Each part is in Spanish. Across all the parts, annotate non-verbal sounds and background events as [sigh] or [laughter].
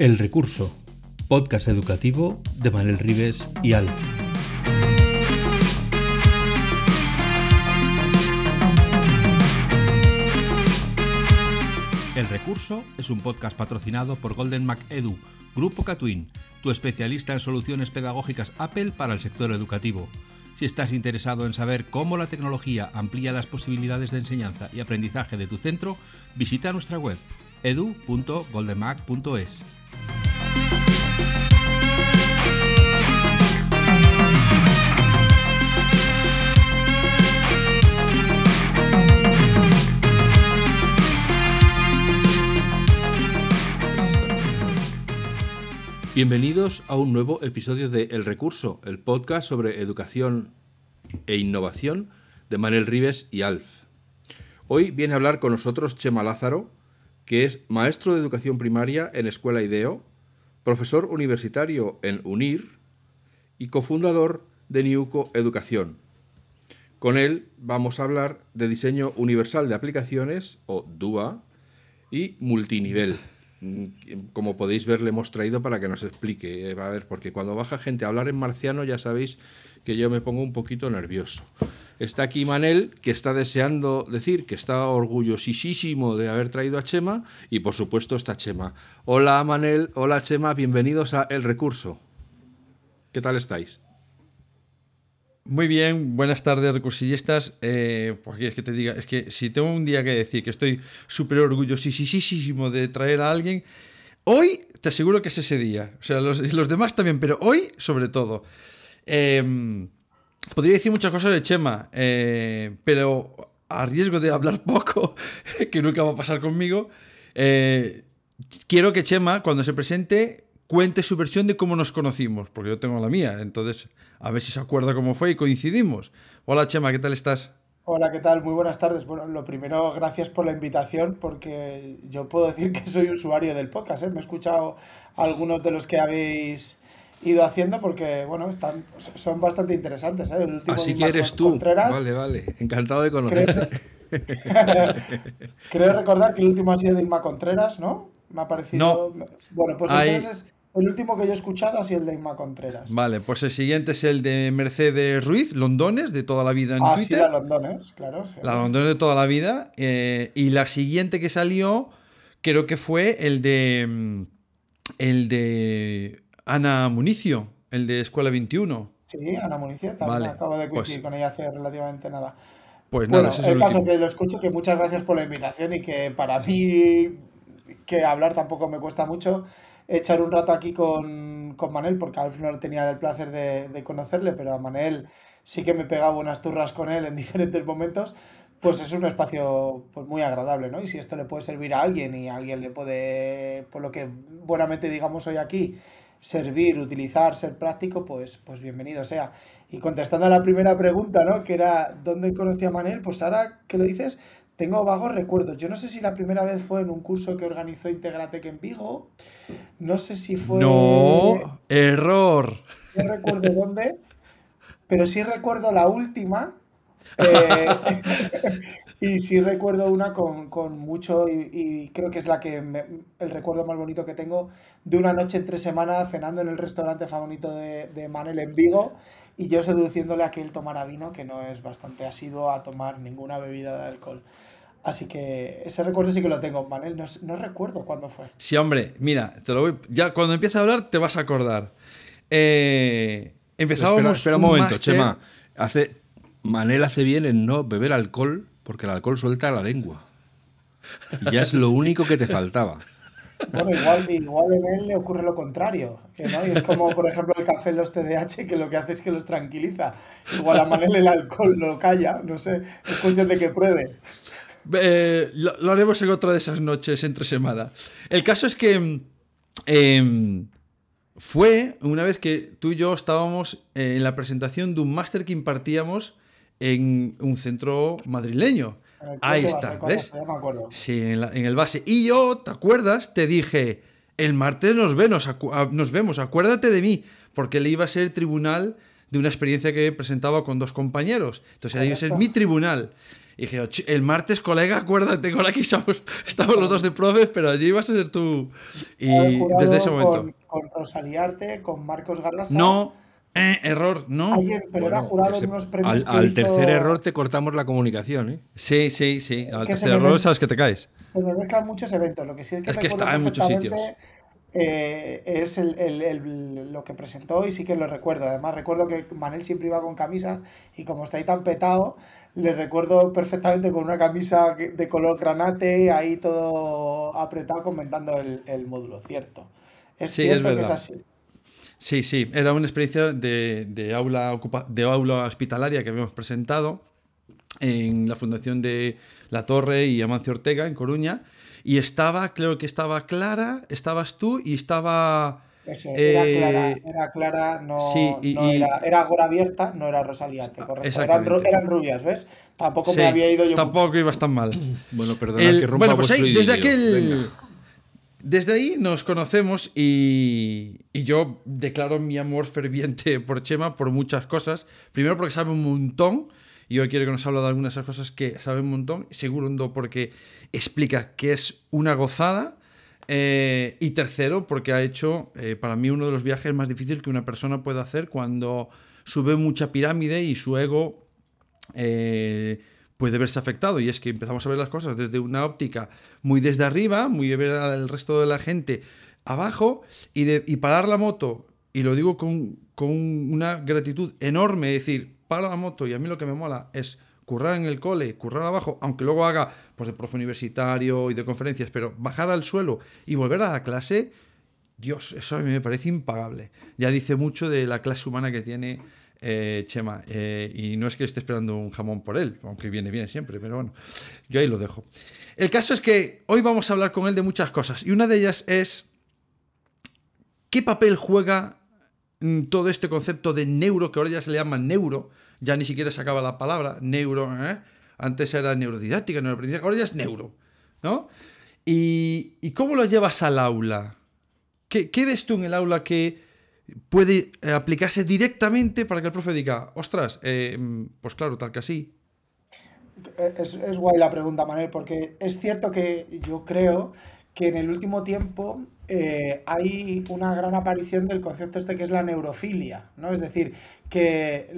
El Recurso, podcast educativo de Manuel Rives y Al. El Recurso es un podcast patrocinado por Golden Mac Edu, Grupo Catwin, tu especialista en soluciones pedagógicas Apple para el sector educativo. Si estás interesado en saber cómo la tecnología amplía las posibilidades de enseñanza y aprendizaje de tu centro, visita nuestra web edu.goldenmac.es. Bienvenidos a un nuevo episodio de El Recurso, el podcast sobre educación e innovación de Manuel Rives y Alf. Hoy viene a hablar con nosotros Chema Lázaro, que es maestro de educación primaria en Escuela IDEO, profesor universitario en UNIR y cofundador de Niuco Educación. Con él vamos a hablar de diseño universal de aplicaciones, o DUA, y multinivel. Mm, como podéis ver, le hemos traído para que nos explique. A ver, porque cuando baja gente a hablar en marciano, ya sabéis que yo me pongo un poquito nervioso. Está aquí Manel, que está deseando decir que está orgullosísimo de haber traído a Chema, y por supuesto está Chema. Hola Manel, hola Chema, bienvenidos a El Recurso. ¿Qué tal estáis? Muy bien, buenas tardes, recursillistas. Eh, es que te diga, es que si tengo un día que decir que estoy súper orgullosísimo de traer a alguien, hoy te aseguro que es ese día. O sea, los, los demás también, pero hoy sobre todo. Em, podría decir muchas cosas de Chema, eh, pero a riesgo de hablar [laughs] poco, que nunca va a pasar conmigo, eh, quiero que Chema, cuando se presente, cuente su versión de cómo nos conocimos, porque yo tengo la mía, entonces a ver si se acuerda cómo fue y coincidimos. Hola Chema, ¿qué tal estás? Hola, ¿qué tal? Muy buenas tardes. Bueno, lo primero, gracias por la invitación, porque yo puedo decir que soy usuario del podcast. ¿eh? Me he escuchado algunos de los que habéis ido haciendo porque, bueno, están, son bastante interesantes. ¿eh? Así que eres tú. Vale, vale. Encantado de conocerte. [laughs] Creo, recordar que el último ha sido de Inma Contreras, ¿no? Me ha parecido... No. Bueno, pues entonces el último que yo he escuchado ha sido el de Inma Contreras. Vale, pues el siguiente es el de Mercedes Ruiz, Londones, de toda la vida en ah, Twitter. Sí, la Londones, claro. La Londones de toda la vida. Eh, y la siguiente que salió, creo que fue el de. Mm, el de Ana Municio, el de Escuela 21. Sí, Ana Municio, también acabo de coincidir pues con ella hace relativamente nada. Pues bueno, nada, el, caso que lo escucho, que muchas gracias por la invitación y que para mí que hablar tampoco me cuesta mucho echar un rato aquí con, con Manel, porque al final tenía el placer de, conocerle, pero a Manel sí que me pegaba unas turras con él en [laughs] diferentes momentos, pues es un espacio pues, muy agradable, ¿no? Y si esto le puede servir a alguien y a alguien le puede, por lo que buenamente digamos hoy aquí, servir, utilizar, ser práctico, pues, pues bienvenido sea. Y contestando a la primera pregunta, ¿no? Que era, ¿dónde conocí a Manel? Pues ahora que lo dices, tengo vagos recuerdos. Yo no sé si la primera vez fue en un curso que organizó Integratec en Vigo. No sé si fue. No, error. No recuerdo [laughs] dónde, pero sí recuerdo la última. Eh, [laughs] y sí recuerdo una con, mucho, y, creo que es la que el recuerdo más bonito que tengo, de una noche entre semana cenando en el restaurante favorito de, de Manel en Vigo y yo seduciéndole a que él tomara vino, que no es bastante asiduo a tomar ninguna bebida de alcohol. Así que ese recuerdo sí que lo tengo, Manel. No, recuerdo cuándo fue. Sí, hombre, mira, te lo voy, ya cuando empiece a hablar te vas a acordar. Eh, empezábamos. Espera, un, momento, Chema. Hace, Manel hace bien en no beber alcohol porque el alcohol suelta la lengua. Y ya es lo [laughs] único que te faltaba. Bueno, igual, igual en él le ocurre lo contrario. ¿no? Y es como, por ejemplo, el café en los TDAH, que lo que hace es que los tranquiliza. Igual a Manel el alcohol lo calla, no sé, es cuestión de que pruebe. Eh, lo, haremos en otra de esas noches entre semana. El caso es que em, fue una vez que tú y yo estábamos eh, en la presentación de un máster que impartíamos en un centro madrileño. Ahí está, ¿ves? Sí, en, el base. Y yo, ¿te acuerdas? Te dije, el martes nos, nos vemos, acuérdate de mí, porque le iba a ser tribunal de una experiencia que presentaba con dos compañeros. Entonces, iba a ser mi tribunal. Y dije, el martes, colega, acuérdate, con aquí estamos, [laughs] estamos los dos de profes, pero allí vas a ser tú. Y desde ese momento. Con, con Rosaliarte, con Marcos Garrasa. No, eh, error, no. Alguien, pero era jurado en unos premios. Al, tercer error te cortamos la comunicación, ¿eh? Sí, sí, sí. al tercer error sabes que te caes. Se me mezclan muchos eventos. Lo que sí es que, es que está en muchos sitios. Eh, es el, lo que presentó y sí que lo recuerdo. Además, recuerdo que Manel siempre iba con camisa y como está ahí tan petado, le recuerdo perfectamente con una camisa de color granate, ahí todo apretado comentando el, módulo, cierto. Es cierto que es así. Sí, sí, era una experiencia de, aula, de aula hospitalaria que habíamos presentado en la Fundación de La Torre y Amancio Ortega, en Coruña, y estaba, creo que estaba Clara, estabas tú y estaba... Eso, era Clara, eh, era Clara, no, Era, era Gora Abierta, no era Rosaliante, correcto. Eran, rubias, ¿ves? Tampoco me había ido yo. Tampoco ibas tan mal. bueno, perdona que rompa Bueno, pues ahí, desde aquel... Desde ahí nos conocemos y, yo declaro mi amor ferviente por Chema por muchas cosas. Primero porque sabe un montón y hoy quiero que nos hable de algunas de esas cosas que sabe un montón. Segundo porque explica que es una gozada. Eh, y tercero porque ha hecho eh, para mí uno de los viajes más difíciles que una persona puede hacer cuando sube mucha pirámide y su ego... Eh, puede verse afectado. Y es que empezamos a ver las cosas desde una óptica muy desde arriba, muy ver al resto de la gente abajo, y, de, y parar la moto, y lo digo con, con una gratitud enorme, decir, para la moto, y a mí lo que me mola es currar en el cole, currar abajo, aunque luego haga pues de profe universitario y de conferencias, pero bajar al suelo y volver a la clase, Dios, eso a mí me parece impagable. Ya dice mucho de la clase humana que tiene eh, Chema. Eh, y no es que esté esperando un jamón por él, aunque viene bien siempre, pero bueno, yo ahí lo dejo. El caso es que hoy vamos a hablar con él de muchas cosas. Y una de ellas es qué papel juega mm, todo este concepto de neuro, que ahora ya se le llama neuro, ya ni siquiera se acaba la palabra, neuro, ¿eh? antes era neurodidáctica, neuroaprendizaje, ahora ya es neuro, ¿no? Y, cómo lo llevas al aula? ¿Qué, ¿Qué ves tú en el aula que puede eh, aplicarse directamente para que el profe diga, ostras, eh, pues claro, tal que así. Es, es, guay la pregunta, Manuel, porque es cierto que yo creo que en el último tiempo eh, hay una gran aparición del concepto este que es la neurofilia, ¿no? Es decir, que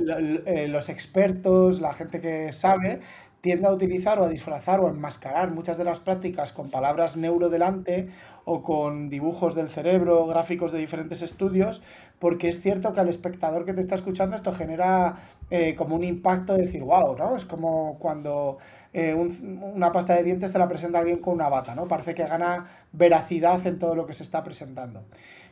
los expertos, la gente que sabe, tiende a utilizar o a disfrazar o a enmascarar muchas de las prácticas con palabras neuro delante o con dibujos del cerebro, gráficos de diferentes estudios, porque es cierto que al espectador que te está escuchando esto genera eh, como un impacto de decir, wow, ¿no? Es como cuando eh, una pasta de dientes te la presenta alguien con una bata, ¿no? Parece que gana veracidad en todo lo que se está presentando.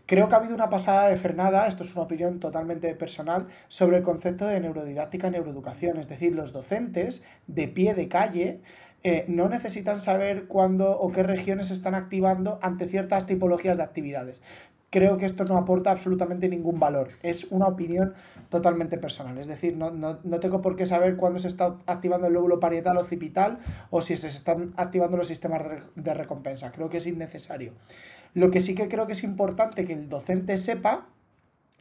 Creo que ha habido una pasada de frenada, esto es una opinión totalmente personal, sobre el concepto de neurodidáctica neuroeducación. Es decir, los docentes de pie de calle eh, no necesitan saber cuándo o qué regiones se están activando ante ciertas tipologías de actividades. Creo que esto no aporta absolutamente ningún valor. Es una opinión totalmente personal. Es decir, no, no tengo por qué saber cuándo se está activando el lóbulo parietal occipital o si se están activando los sistemas de recompensa. Creo que es innecesario. Lo que sí que creo que es importante que el docente sepa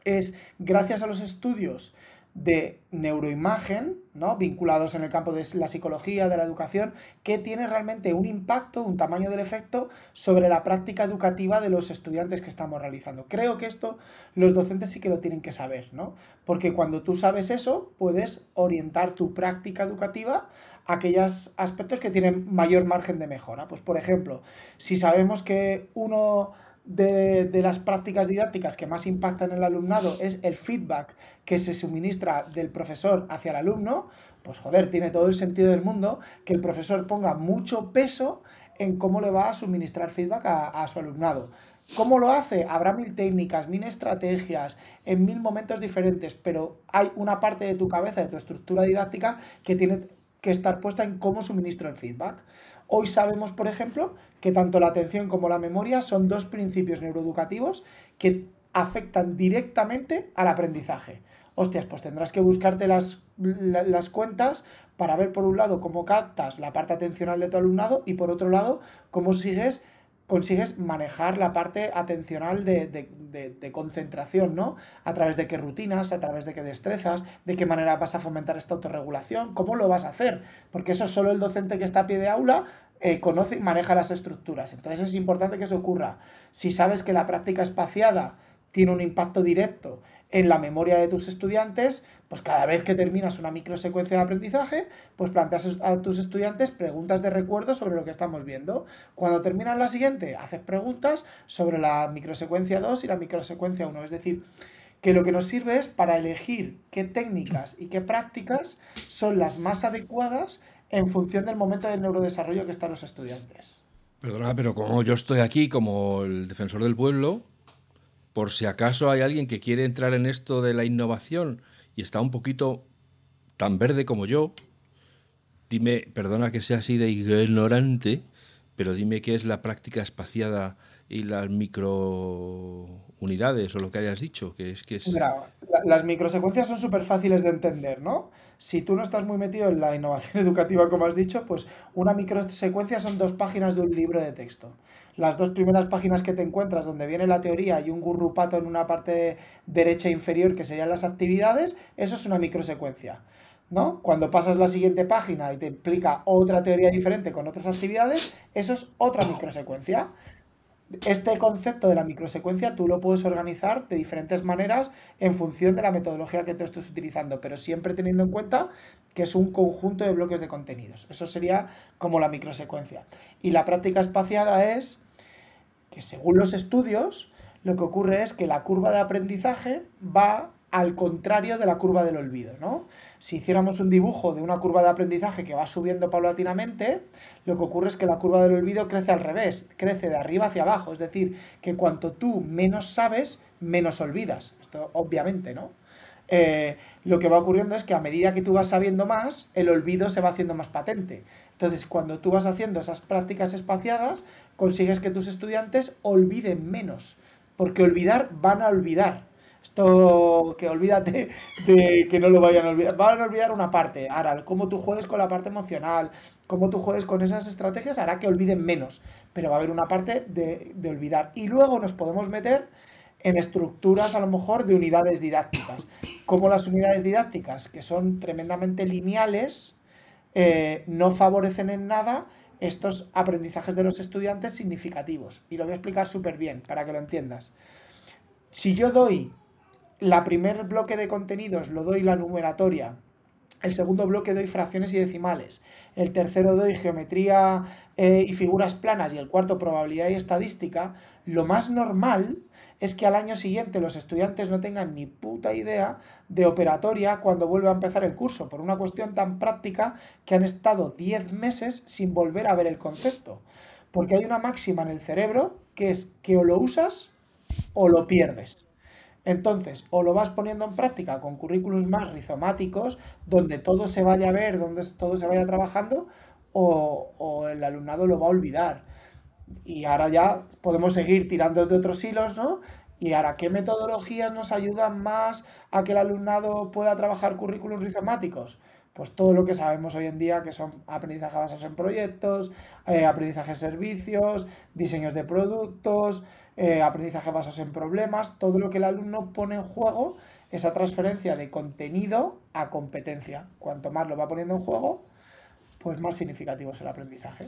es, gracias a los estudios de neuroimagen, ¿no? vinculados en el campo de la psicología, de la educación, que tiene realmente un impacto, un tamaño del efecto sobre la práctica educativa de los estudiantes que estamos realizando. Creo que esto los docentes sí que lo tienen que saber, ¿no? Porque cuando tú sabes eso, puedes orientar tu práctica educativa a aquellos aspectos que tienen mayor margen de mejora. Pues, por ejemplo, si sabemos que uno de, las prácticas didácticas que más impactan en el alumnado es el feedback que se suministra del profesor hacia el alumno, pues joder, tiene todo el sentido del mundo que el profesor ponga mucho peso en cómo le va a suministrar feedback a, su alumnado. ¿Cómo lo hace? Habrá mil técnicas, mil estrategias, en mil momentos diferentes, pero hay una parte de tu cabeza, de tu estructura didáctica, que tiene que estar puesta en cómo suministro el feedback. Hoy sabemos, por ejemplo, que tanto la atención como la memoria son dos principios neuroeducativos que afectan directamente al aprendizaje. Hostias, pues tendrás que buscarte las, las cuentas para ver por un lado cómo captas la parte atencional de tu alumnado y por otro lado cómo sigues consigues manejar la parte atencional de, concentración, ¿no? A través de qué rutinas, a través de qué destrezas, de qué manera vas a fomentar esta autorregulación, cómo lo vas a hacer, porque eso solo el docente que está a pie de aula eh, conoce y maneja las estructuras. Entonces es importante que eso ocurra. Si sabes que la práctica espaciada tiene un impacto directo en la memoria de tus estudiantes, pues cada vez que terminas una microsecuencia de aprendizaje, pues planteas a tus estudiantes preguntas de recuerdo sobre lo que estamos viendo. Cuando terminas la siguiente, haces preguntas sobre la microsecuencia 2 y la microsecuencia 1. Es decir, que lo que nos sirve es para elegir qué técnicas y qué prácticas son las más adecuadas en función del momento del neurodesarrollo que están los estudiantes. Perdona, pero como yo estoy aquí como el defensor del pueblo, por si acaso hay alguien que quiere entrar en esto de la innovación y está un poquito tan verde como yo, dime, perdona que sea así de ignorante, pero dime qué es la práctica espaciada y las microunidades o lo que hayas dicho, que es que es... las microsecuencias son súper fáciles de entender, ¿no? Si tú no estás muy metido en la innovación [laughs] educativa, como has dicho, pues una microsecuencia son dos páginas de un libro de texto. Las dos primeras páginas que te encuentras, donde viene la teoría y un gurrupato en una parte derecha inferior, que serían las actividades, eso es una microsecuencia. ¿no? Cuando pasas la siguiente página y te explica otra teoría diferente con otras actividades, eso es otra microsecuencia este concepto de la microsecuencia tú lo puedes organizar de diferentes maneras en función de la metodología que tú estés utilizando, pero siempre teniendo en cuenta que es un conjunto de bloques de contenidos. Eso sería como la microsecuencia. Y la práctica espaciada es que según los estudios, lo que ocurre es que la curva de aprendizaje va al contrario de la curva del olvido, ¿no? Si hiciéramos un dibujo de una curva de aprendizaje que va subiendo paulatinamente, lo que ocurre es que la curva del olvido crece al revés, crece de arriba hacia abajo, es decir, que cuanto tú menos sabes, menos olvidas. Esto obviamente, ¿no? Eh, lo que va ocurriendo es que a medida que tú vas sabiendo más, el olvido se va haciendo más patente. Entonces, cuando tú vas haciendo esas prácticas espaciadas, consigues que tus estudiantes olviden menos, porque olvidar van a olvidar esto que olvídate de que no lo vayan a olvidar. Van a olvidar una parte. Ahora, cómo tú juegues con la parte emocional, cómo tú juegues con esas estrategias hará que olviden menos. Pero va a haber una parte de, de olvidar. Y luego nos podemos meter en estructuras a lo mejor de unidades didácticas. Como las unidades didácticas, que son tremendamente lineales, eh, no favorecen en nada estos aprendizajes de los estudiantes significativos. Y lo voy a explicar súper bien para que lo entiendas. Si yo doy la primer bloque de contenidos lo doy la numeratoria, el segundo bloque doy fracciones y decimales, el tercero doy geometría eh, y figuras planas y el cuarto probabilidad y estadística, lo más normal es que al año siguiente los estudiantes no tengan ni puta idea de operatoria cuando vuelva a empezar el curso, por una cuestión tan práctica que han estado 10 meses sin volver a ver el concepto. Porque hay una máxima en el cerebro que es que o lo usas o lo pierdes. Entonces, o lo vas poniendo en práctica con currículos más rizomáticos, donde todo se vaya a ver, donde todo se vaya trabajando, o, el alumnado lo va a olvidar. Y ahora ya podemos seguir tirando de otros hilos, ¿no? Y ahora, ¿qué metodologías nos ayudan más a que el alumnado pueda trabajar currículos rizomáticos? Pues todo lo que sabemos hoy en día, que son aprendizaje basados en proyectos, eh, aprendizaje de servicios, diseños de productos, eh, aprendizaje basados en problemas, todo lo que el alumno pone en juego, esa transferencia de contenido a competencia. Cuanto más lo va poniendo en juego, pues más significativo es el aprendizaje.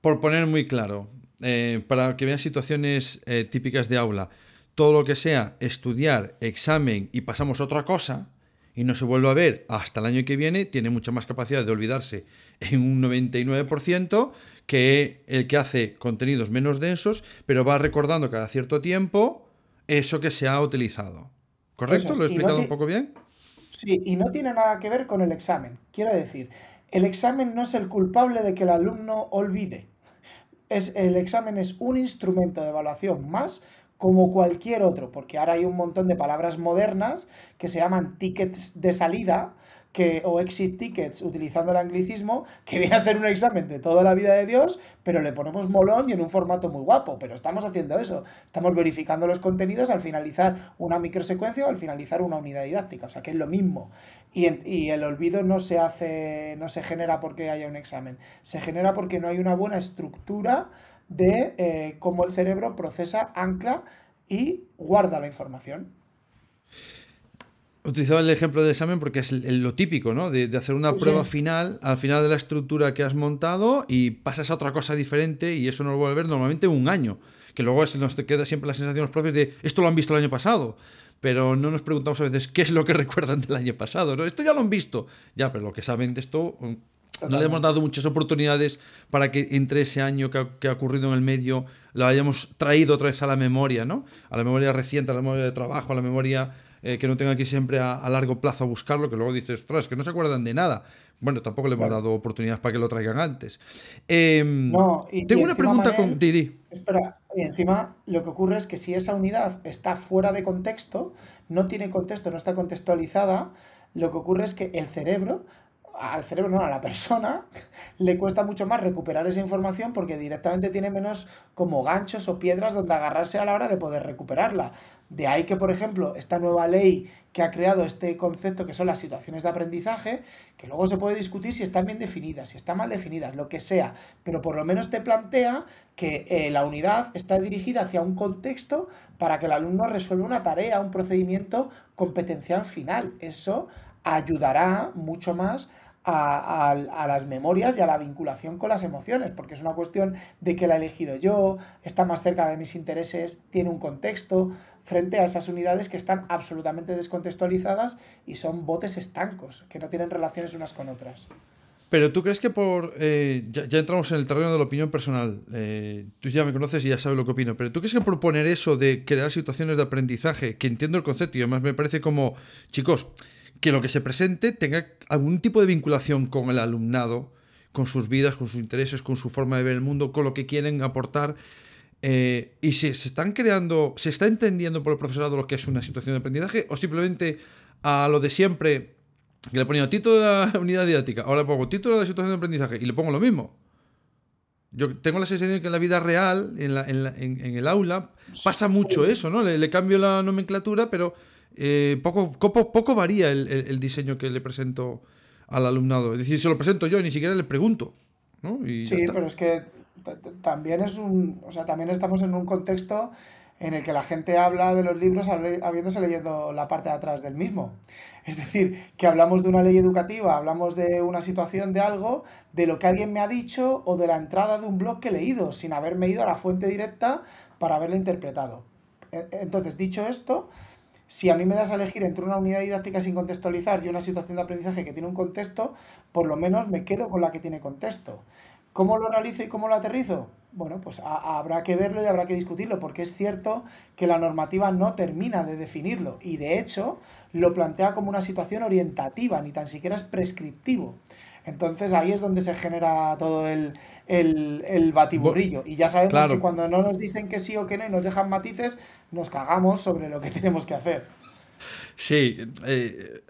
Por poner muy claro, eh, para que vean situaciones eh, típicas de aula, todo lo que sea estudiar, examen y pasamos otra cosa, y no se vuelve a ver hasta el año que viene, tiene mucha más capacidad de olvidarse en un 99% que el que hace contenidos menos densos, pero va recordando cada cierto tiempo eso que se ha utilizado. ¿Correcto? ¿Lo he explicado un poco bien? Sí, y no tiene nada que ver con el examen. Quiero decir, el examen no es el culpable de que el alumno olvide. Es, el examen es un instrumento de evaluación más como cualquier otro, porque ahora hay un montón de palabras modernas que se llaman tickets de salida, que, o exit tickets, utilizando el anglicismo, que viene a ser un examen de toda la vida de Dios, pero le ponemos molón y en un formato muy guapo. Pero estamos haciendo eso. Estamos verificando los contenidos al finalizar una microsecuencia o al finalizar una unidad didáctica. O sea que es lo mismo. Y, el olvido no se hace, no se genera porque haya un examen. Se genera porque no hay una buena estructura de eh, cómo el cerebro procesa, ancla y guarda la información. Utilizaba el ejemplo del examen porque es lo típico, ¿no? De, hacer una prueba final al final de la estructura que has montado y pasas a otra cosa diferente y eso nos vuelve a ver normalmente un año. Que luego nos queda siempre la sensación los propios de esto lo han visto el año pasado. Pero no nos preguntamos a veces qué es lo que [laughs] recuerdan del año pasado. ¿no? Esto ya lo han visto. Ya, pero lo que saben de esto no le hemos dado muchas oportunidades para que entre ese año que ha, ocurrido en el medio lo hayamos traído otra vez a la memoria, ¿no? A la memoria reciente, a la memoria de trabajo, a la memoria eh, que no tenga que ir siempre a, largo plazo a buscarlo, que luego dices, ostras, que no se acuerdan de nada. Bueno, tampoco le hemos dado oportunidades para que lo traigan antes. Em, no, tengo una pregunta con Didi. Espera, y encima lo que ocurre es que si esa unidad está fuera de contexto, no tiene contexto, no está contextualizada, lo que ocurre es que el cerebro al cerebro, no, a la persona, [laughs] le cuesta mucho más recuperar esa información porque directamente tiene menos como ganchos o piedras donde agarrarse a la hora de poder recuperarla. De ahí que, por ejemplo, esta nueva ley que ha creado este concepto que son las situaciones de aprendizaje, que luego se puede discutir si están bien definidas, si están mal definidas, lo que sea, pero por lo menos te plantea que eh, la unidad está dirigida hacia un contexto para que el alumno resuelva una tarea, un procedimiento competencial final. Eso ayudará mucho más a, las memorias y a la vinculación con las emociones, porque es una cuestión de que la he elegido yo, está más cerca de mis intereses, tiene un contexto, frente a esas unidades que están absolutamente descontextualizadas y son botes estancos, que no tienen relaciones unas con otras. Pero tú crees que por... Eh, ya, entramos en el terreno de la opinión personal. Eh, tú ya me conoces y ya sabes lo que opino. Pero tú crees que por poner eso de crear situaciones de aprendizaje, que entiendo el concepto y además me parece como, chicos, que lo que se presente tenga algún tipo de vinculación con el alumnado, con sus vidas, con sus intereses, con su forma de ver el mundo, con lo que quieren aportar. Eh, y si se están creando, se está entendiendo por el profesorado lo que es una situación de aprendizaje, o simplemente a lo de siempre, que le ponía título de la unidad didáctica, ahora le pongo título de la situación de aprendizaje y le pongo lo mismo. Yo tengo la sensación de que en la vida real, en, el aula, pasa mucho eso, ¿no? le, cambio la nomenclatura, pero eh, poco, poco, varía el, diseño que le presento al alumnado. Es decir, se lo presento yo y ni siquiera le pregunto. sí, pero es que también es un. O sea, también estamos en un contexto en el que la gente habla de los libros habiéndose leyendo la parte de atrás del mismo. Es decir, que hablamos de una ley educativa, hablamos de una situación de algo, de lo que alguien me ha dicho o de la entrada de un blog que he leído, sin haberme ido a la fuente directa para haberla interpretado. E, entonces, dicho esto, si a mí me das a elegir entre una unidad didáctica sin contextualizar y una situación de aprendizaje que tiene un contexto, por lo menos me quedo con la que tiene contexto. ¿Cómo lo realizo y cómo lo aterrizo? Bueno, pues habrá que verlo y habrá que discutirlo, porque es cierto que la normativa no termina de definirlo y de hecho lo plantea como una situación orientativa, ni tan siquiera es prescriptivo. Entonces ahí es donde se genera todo el, el, batiburrillo. Y ya sabemos que cuando no nos dicen que sí o que no y nos dejan matices, nos cagamos sobre lo que [laughs] tenemos que hacer. Sí, eh,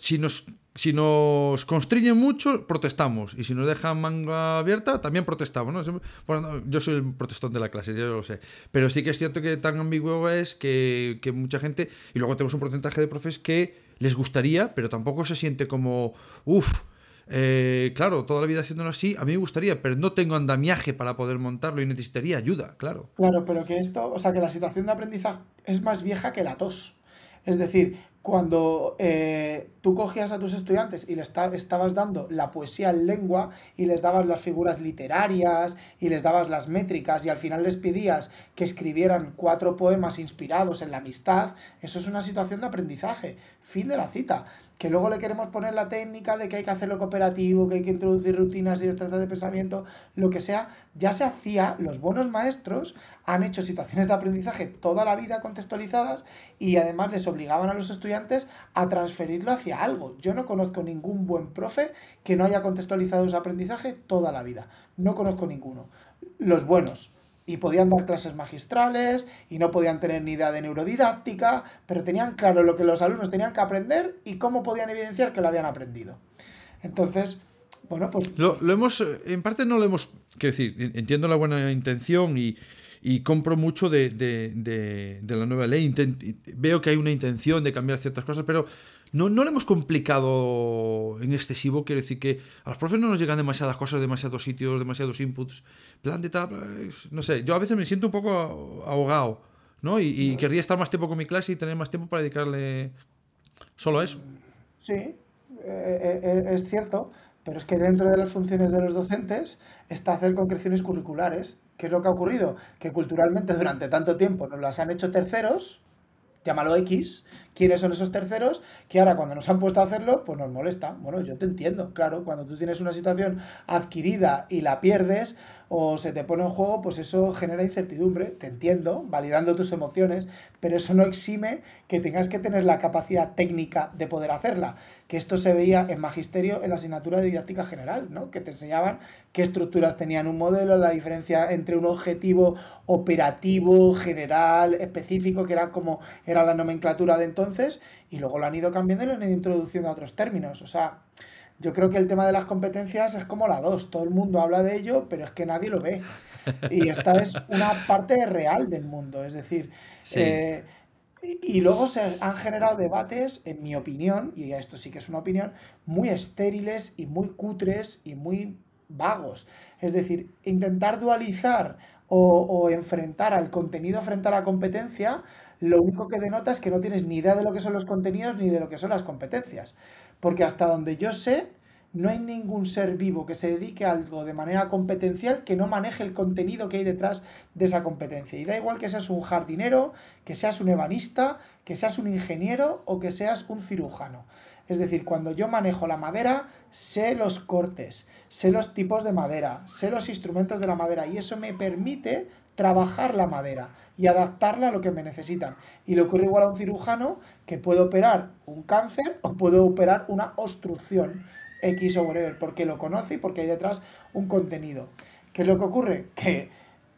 si, nos, si nos constriñen mucho, protestamos. Y si nos dejan manga abierta, también protestamos. Bueno, yo soy el protestón de la clase, yo lo sé. Pero sí que es cierto que tan ambiguo es que, que mucha gente... Y luego tenemos un porcentaje de profes que les gustaría, pero tampoco se siente como, uff, eh, claro, toda la vida haciéndolo así, a mí me gustaría, pero no tengo andamiaje para poder montarlo y necesitaría ayuda, claro. Claro, pero que esto, o sea, que la situación de aprendizaje es más vieja que la tos. Es decir, cuando eh, tú cogías a tus estudiantes y les estabas dando la poesía en lengua y les dabas las figuras literarias y les dabas las métricas y al final les pedías que escribieran cuatro poemas inspirados en la amistad, eso es una situación de aprendizaje. Fin de la cita que luego le queremos poner la técnica de que hay que hacerlo cooperativo, que hay que introducir rutinas y estrategias de pensamiento, lo que sea, ya se hacía, los buenos maestros han hecho situaciones de aprendizaje toda la vida contextualizadas y además les obligaban a los estudiantes a transferirlo hacia algo. Yo no conozco ningún buen profe que no haya contextualizado ese aprendizaje toda la vida. No conozco ninguno. Los buenos, y podían dar clases magistrales y no podían tener ni idea de neurodidáctica, pero tenían claro lo que los alumnos tenían que aprender y cómo podían evidenciar que lo habían aprendido. Entonces, bueno, pues... Lo, hemos, en parte no lo hemos, quiero decir, entiendo la buena intención y, compro mucho de, la nueva ley. veo que hay una intención de cambiar ciertas cosas, pero no, no lo hemos complicado en excesivo. Quiero decir que a los profes no nos llegan demasiadas cosas, demasiados sitios, demasiados inputs. Plan de tal, no sé, yo a veces me siento un poco ahogado, ¿no? Y, querría estar más tiempo con mi clase y tener más tiempo para dedicarle solo a eso. Sí, eh, eh, eh, es cierto, pero es que dentro de las funciones de los docentes está hacer concreciones curriculares. ¿Qué es lo que ha ocurrido? Que culturalmente durante tanto tiempo nos las han hecho terceros, llámalo X, quiénes son esos terceros, que ahora cuando nos han puesto a hacerlo, pues nos molesta. Bueno, yo te entiendo, claro, cuando tú tienes una situación adquirida y la pierdes o se te pone en juego, pues eso genera incertidumbre, te entiendo, validando tus emociones, pero eso no exime que tengas que tener la capacidad técnica de poder hacerla, que esto se veía en magisterio en la asignatura de didáctica general, ¿no? Que te enseñaban qué estructuras tenían un modelo, la diferencia entre un objetivo operativo, general, específico, que era como era la nomenclatura de entonces, y luego lo han ido cambiando y lo han ido introduciendo a otros términos. O sea, yo creo que el tema de las competencias es como la 2. Todo el mundo habla de ello, pero es que nadie lo ve. Y esta es una parte real del mundo. Es decir, eh, y luego se han generado debates, en mi opinión, y esto sí que es una opinión, muy estériles y muy cutres y muy vagos. Es decir, intentar dualizar o, o enfrentar al contenido frente a la competencia lo único que denota es que no tienes ni idea de lo que son los contenidos ni de lo que son las competencias. Porque hasta donde yo sé, no hay ningún ser vivo que se dedique a algo de manera competencial que no maneje el contenido que hay detrás de esa competencia. Y da igual que seas un jardinero, que seas un ebanista, que seas un ingeniero o que seas un cirujano. Es decir, cuando yo manejo la madera, sé los cortes, sé los tipos de madera, sé los instrumentos de la madera y eso me permite trabajar la madera y adaptarla a lo que me necesitan. Y le ocurre igual a un cirujano que puede operar un cáncer o puede operar una obstrucción X o whatever, porque lo conoce y porque hay detrás un contenido. ¿Qué es lo que ocurre? Que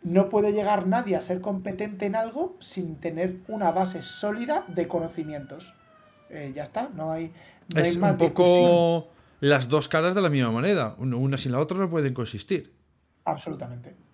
no puede llegar nadie a ser competente en algo sin tener una base sólida de conocimientos. Eh, ya está, no hay, es un poco las dos caras de la misma moneda. Una sin la otra no pueden coexistir. Absolutamente.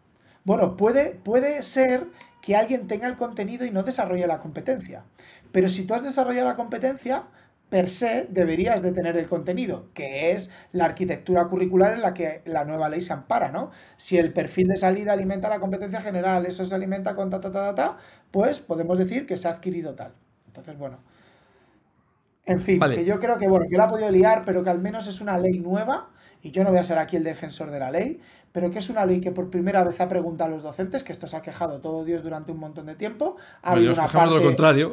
Bueno, puede, puede ser que alguien tenga el contenido y no desarrolle la competencia. Pero si tú has desarrollado la competencia, per se deberías de tener el contenido, que es la arquitectura curricular en la que la nueva ley se ampara, ¿no? Si el perfil de salida alimenta la competencia general, eso se alimenta con ta, ta, ta, ta, ta pues podemos decir que se ha adquirido tal. Entonces, bueno, en fin, que yo creo que, bueno, que la ha podido liar, pero que al menos es una ley nueva, y yo no voy a ser aquí el defensor de la ley, pero que es una ley que por primera vez ha preguntado a los docentes, que esto se ha quejado todo Dios durante un montón de tiempo. Ha, habido una, parte, contrario.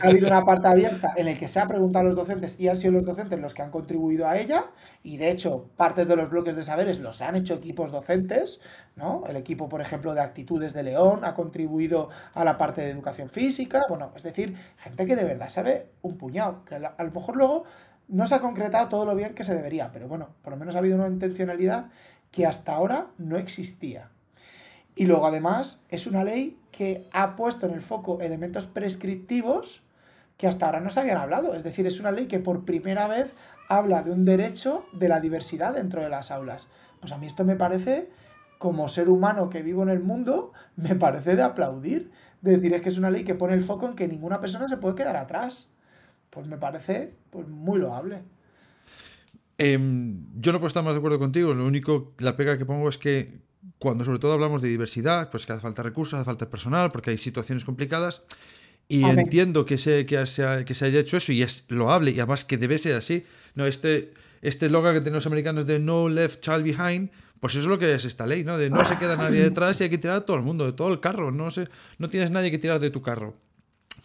ha habido una parte abierta en la que se ha preguntado a los docentes y han sido los docentes los que han contribuido a ella, y de hecho, parte de los bloques de saberes los han hecho equipos docentes, ¿no? El equipo, por ejemplo, de actitudes de León ha contribuido a la parte de educación física, bueno, es decir, gente que de verdad sabe un puñado, que a lo mejor luego no se ha concretado todo lo bien que se debería, pero bueno, por lo menos ha habido una intencionalidad que hasta ahora no existía. Y luego además es una ley que ha puesto en el foco elementos prescriptivos que hasta ahora no se habían hablado. Es decir, es una ley que por primera vez habla de un derecho de la diversidad dentro de las aulas. Pues a mí esto me parece, como ser humano que vivo en el mundo, [laughs] me parece de aplaudir. De decir, es que es una ley que pone el foco en que ninguna persona se puede quedar atrás. Pues me parece pues, muy loable. Em, yo no puedo estar más de acuerdo contigo. Lo único, la pega que pongo es que cuando sobre todo hablamos de diversidad, pues que hace falta recursos, hace falta personal, porque hay situaciones complicadas. Y entiendo que se, que, se, que se haya hecho eso y es loable y además que debe ser así. No, este este eslogan que tienen los americanos de No Left Child Behind, pues eso es lo que es esta ley, ¿no? De no se queda nadie [laughs] detrás y hay que tirar a todo el mundo, de todo el carro. No, se, no tienes nadie que tirar de tu carro.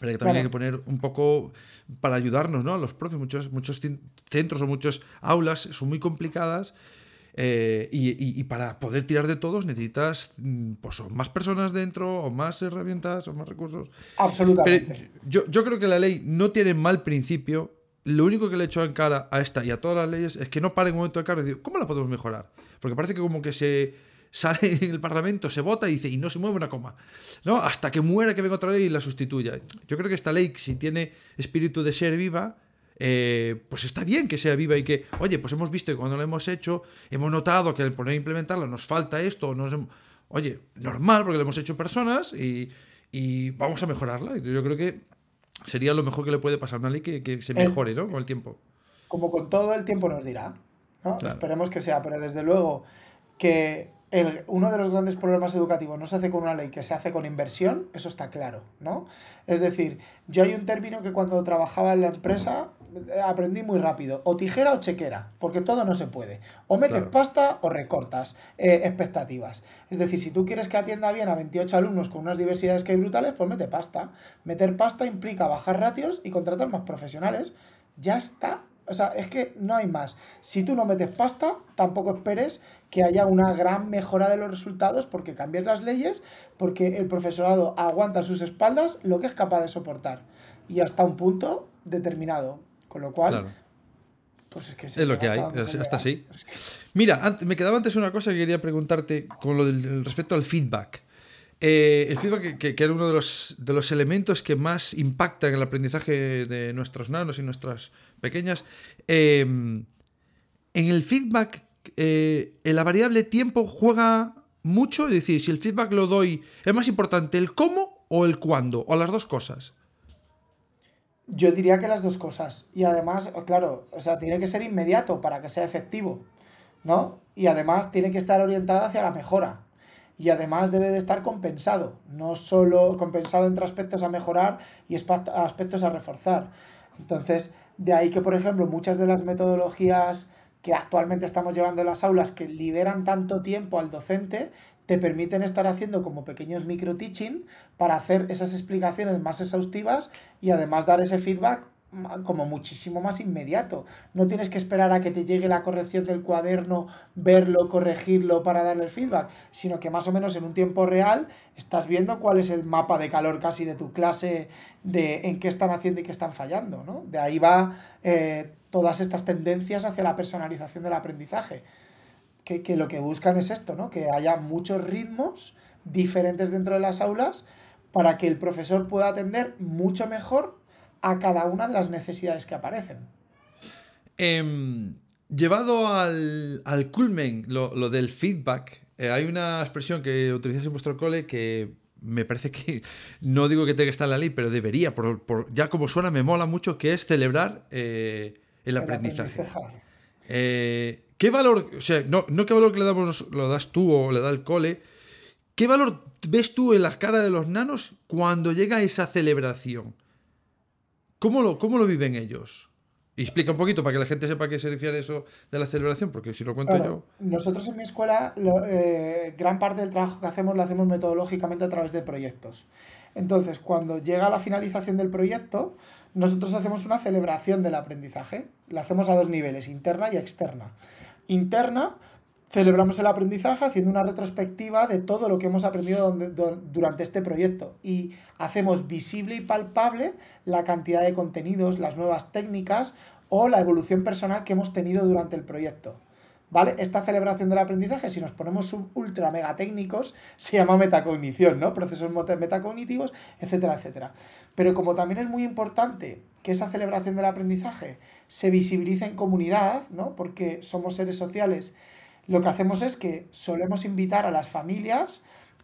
Pero también hay que poner un poco para ayudarnos, ¿no? A los profes, muchos, muchos centros o muchas aulas son muy complicadas. Eh, y, para poder tirar de todos necesitas mm, pues, más personas dentro, o más herramientas, o más recursos. Absolutamente. yo, yo, creo que la ley no tiene mal principio. Lo único que le he hecho en cara a esta y a todas las leyes es que no pare un momento de cara y digo, ¿cómo la podemos mejorar? Porque parece que como que se sale [laughs] en el Parlamento, se vota y dice, y no se mueve una coma, ¿no? Hasta que muera que venga otra ley y la sustituya. Yo creo que esta ley, si tiene espíritu de ser viva, eh, pues está bien que sea viva y que, oye, pues hemos visto que cuando lo hemos hecho, hemos notado que al poner a implementarla nos falta esto, nos, oye, normal, porque lo hemos hecho personas y, y vamos a mejorarla. Yo creo que sería lo mejor que le puede pasar a una ley que, se mejore, ¿no? Con el tiempo. Como con todo el tiempo nos dirá, ¿no? Esperemos que sea, pero desde luego que el, uno de los grandes problemas educativos no se hace con una ley, que se hace con inversión, eso está claro, ¿no? Es decir, yo hay un término que cuando trabajaba en la empresa eh, aprendí muy rápido, o tijera o chequera, porque todo no se puede. O metes pasta o recortas eh, expectativas. Es decir, si tú quieres que atienda bien a 28 alumnos con unas diversidades que hay brutales, pues mete pasta. Meter pasta implica bajar ratios y contratar más profesionales. Ya está. O sea, es que no hay más. Si tú no metes pasta, tampoco esperes que haya una gran mejora de los resultados porque cambias las leyes, porque el profesorado aguanta a sus espaldas lo que es capaz de soportar. Y hasta un punto determinado. Con lo cual, pues es que es lo que hay, hasta así. [laughs] Mira, me quedaba antes una cosa que quería preguntarte con lo del respecto al feedback. Eh, el feedback que, era uno de los, de los elementos que más impacta en el aprendizaje de nuestros nanos y nuestras pequeñas. Em, en el feedback, eh, en la variable tiempo juega mucho, es decir, si el feedback lo doy, ¿es más importante el cómo o el cuándo? ¿O las dos cosas? Yo diría que las dos cosas. Y además, claro, o sea, tiene que ser inmediato para que sea efectivo, ¿no? Y además tiene que estar orientado hacia la mejora. Y además debe de estar compensado, no solo compensado entre aspectos a mejorar y aspectos a reforzar. Entonces, de ahí que, por ejemplo, muchas de las metodologías que actualmente estamos llevando en las aulas que liberan tanto tiempo al docente te permiten estar haciendo como pequeños micro teaching para hacer esas explicaciones más exhaustivas y además dar ese feedback como muchísimo más inmediato. No tienes que esperar a que te llegue la corrección del cuaderno, verlo, corregirlo para darle el feedback, sino que más o menos en un tiempo real estás viendo cuál es el mapa de calor casi de tu clase, de en qué están haciendo y qué están fallando. ¿no? De ahí va eh, todas estas tendencias hacia la personalización del aprendizaje que, lo que buscan es esto, ¿no? Que haya muchos ritmos diferentes dentro de las aulas para que el profesor pueda atender mucho mejor a cada una de las necesidades que aparecen. Em, llevado al, al culmen, lo, del feedback, eh, hay una expresión que utilizáis en vuestro cole que me parece que, [laughs] no digo que tenga que estar en la ley, pero debería, por, ya como suena, me mola mucho, que es celebrar eh, el, aprendizaje. Eh, ¿Qué valor, o sea, no, no qué valor que le damos, lo das tú o le da el cole, qué valor ves tú en las caras de los nanos cuando llega esa celebración? ¿Cómo lo, cómo lo viven ellos? Y explica un poquito para que la gente sepa a qué se refiere eso de la celebración, porque si lo cuento yo. Nosotros en mi escuela, eh, gran parte del trabajo que hacemos lo hacemos metodológicamente a través de proyectos. Entonces, cuando llega la finalización del proyecto, nosotros hacemos una celebración del aprendizaje. La hacemos a dos niveles, interna y externa. Interna, celebramos el aprendizaje haciendo una retrospectiva de todo lo que hemos aprendido durante este proyecto y hacemos visible y palpable la cantidad de contenidos, las nuevas técnicas o la evolución personal que hemos tenido durante el proyecto. ¿Vale? Esta celebración del aprendizaje, si nos ponemos ultra mega técnicos, [laughs] se llama metacognición, ¿no? Procesos metacognitivos, etcétera, etcétera. Pero como también es muy importante que esa celebración del aprendizaje se visibilice en comunidad, ¿no? Porque somos seres sociales, lo que hacemos es que solemos invitar a las familias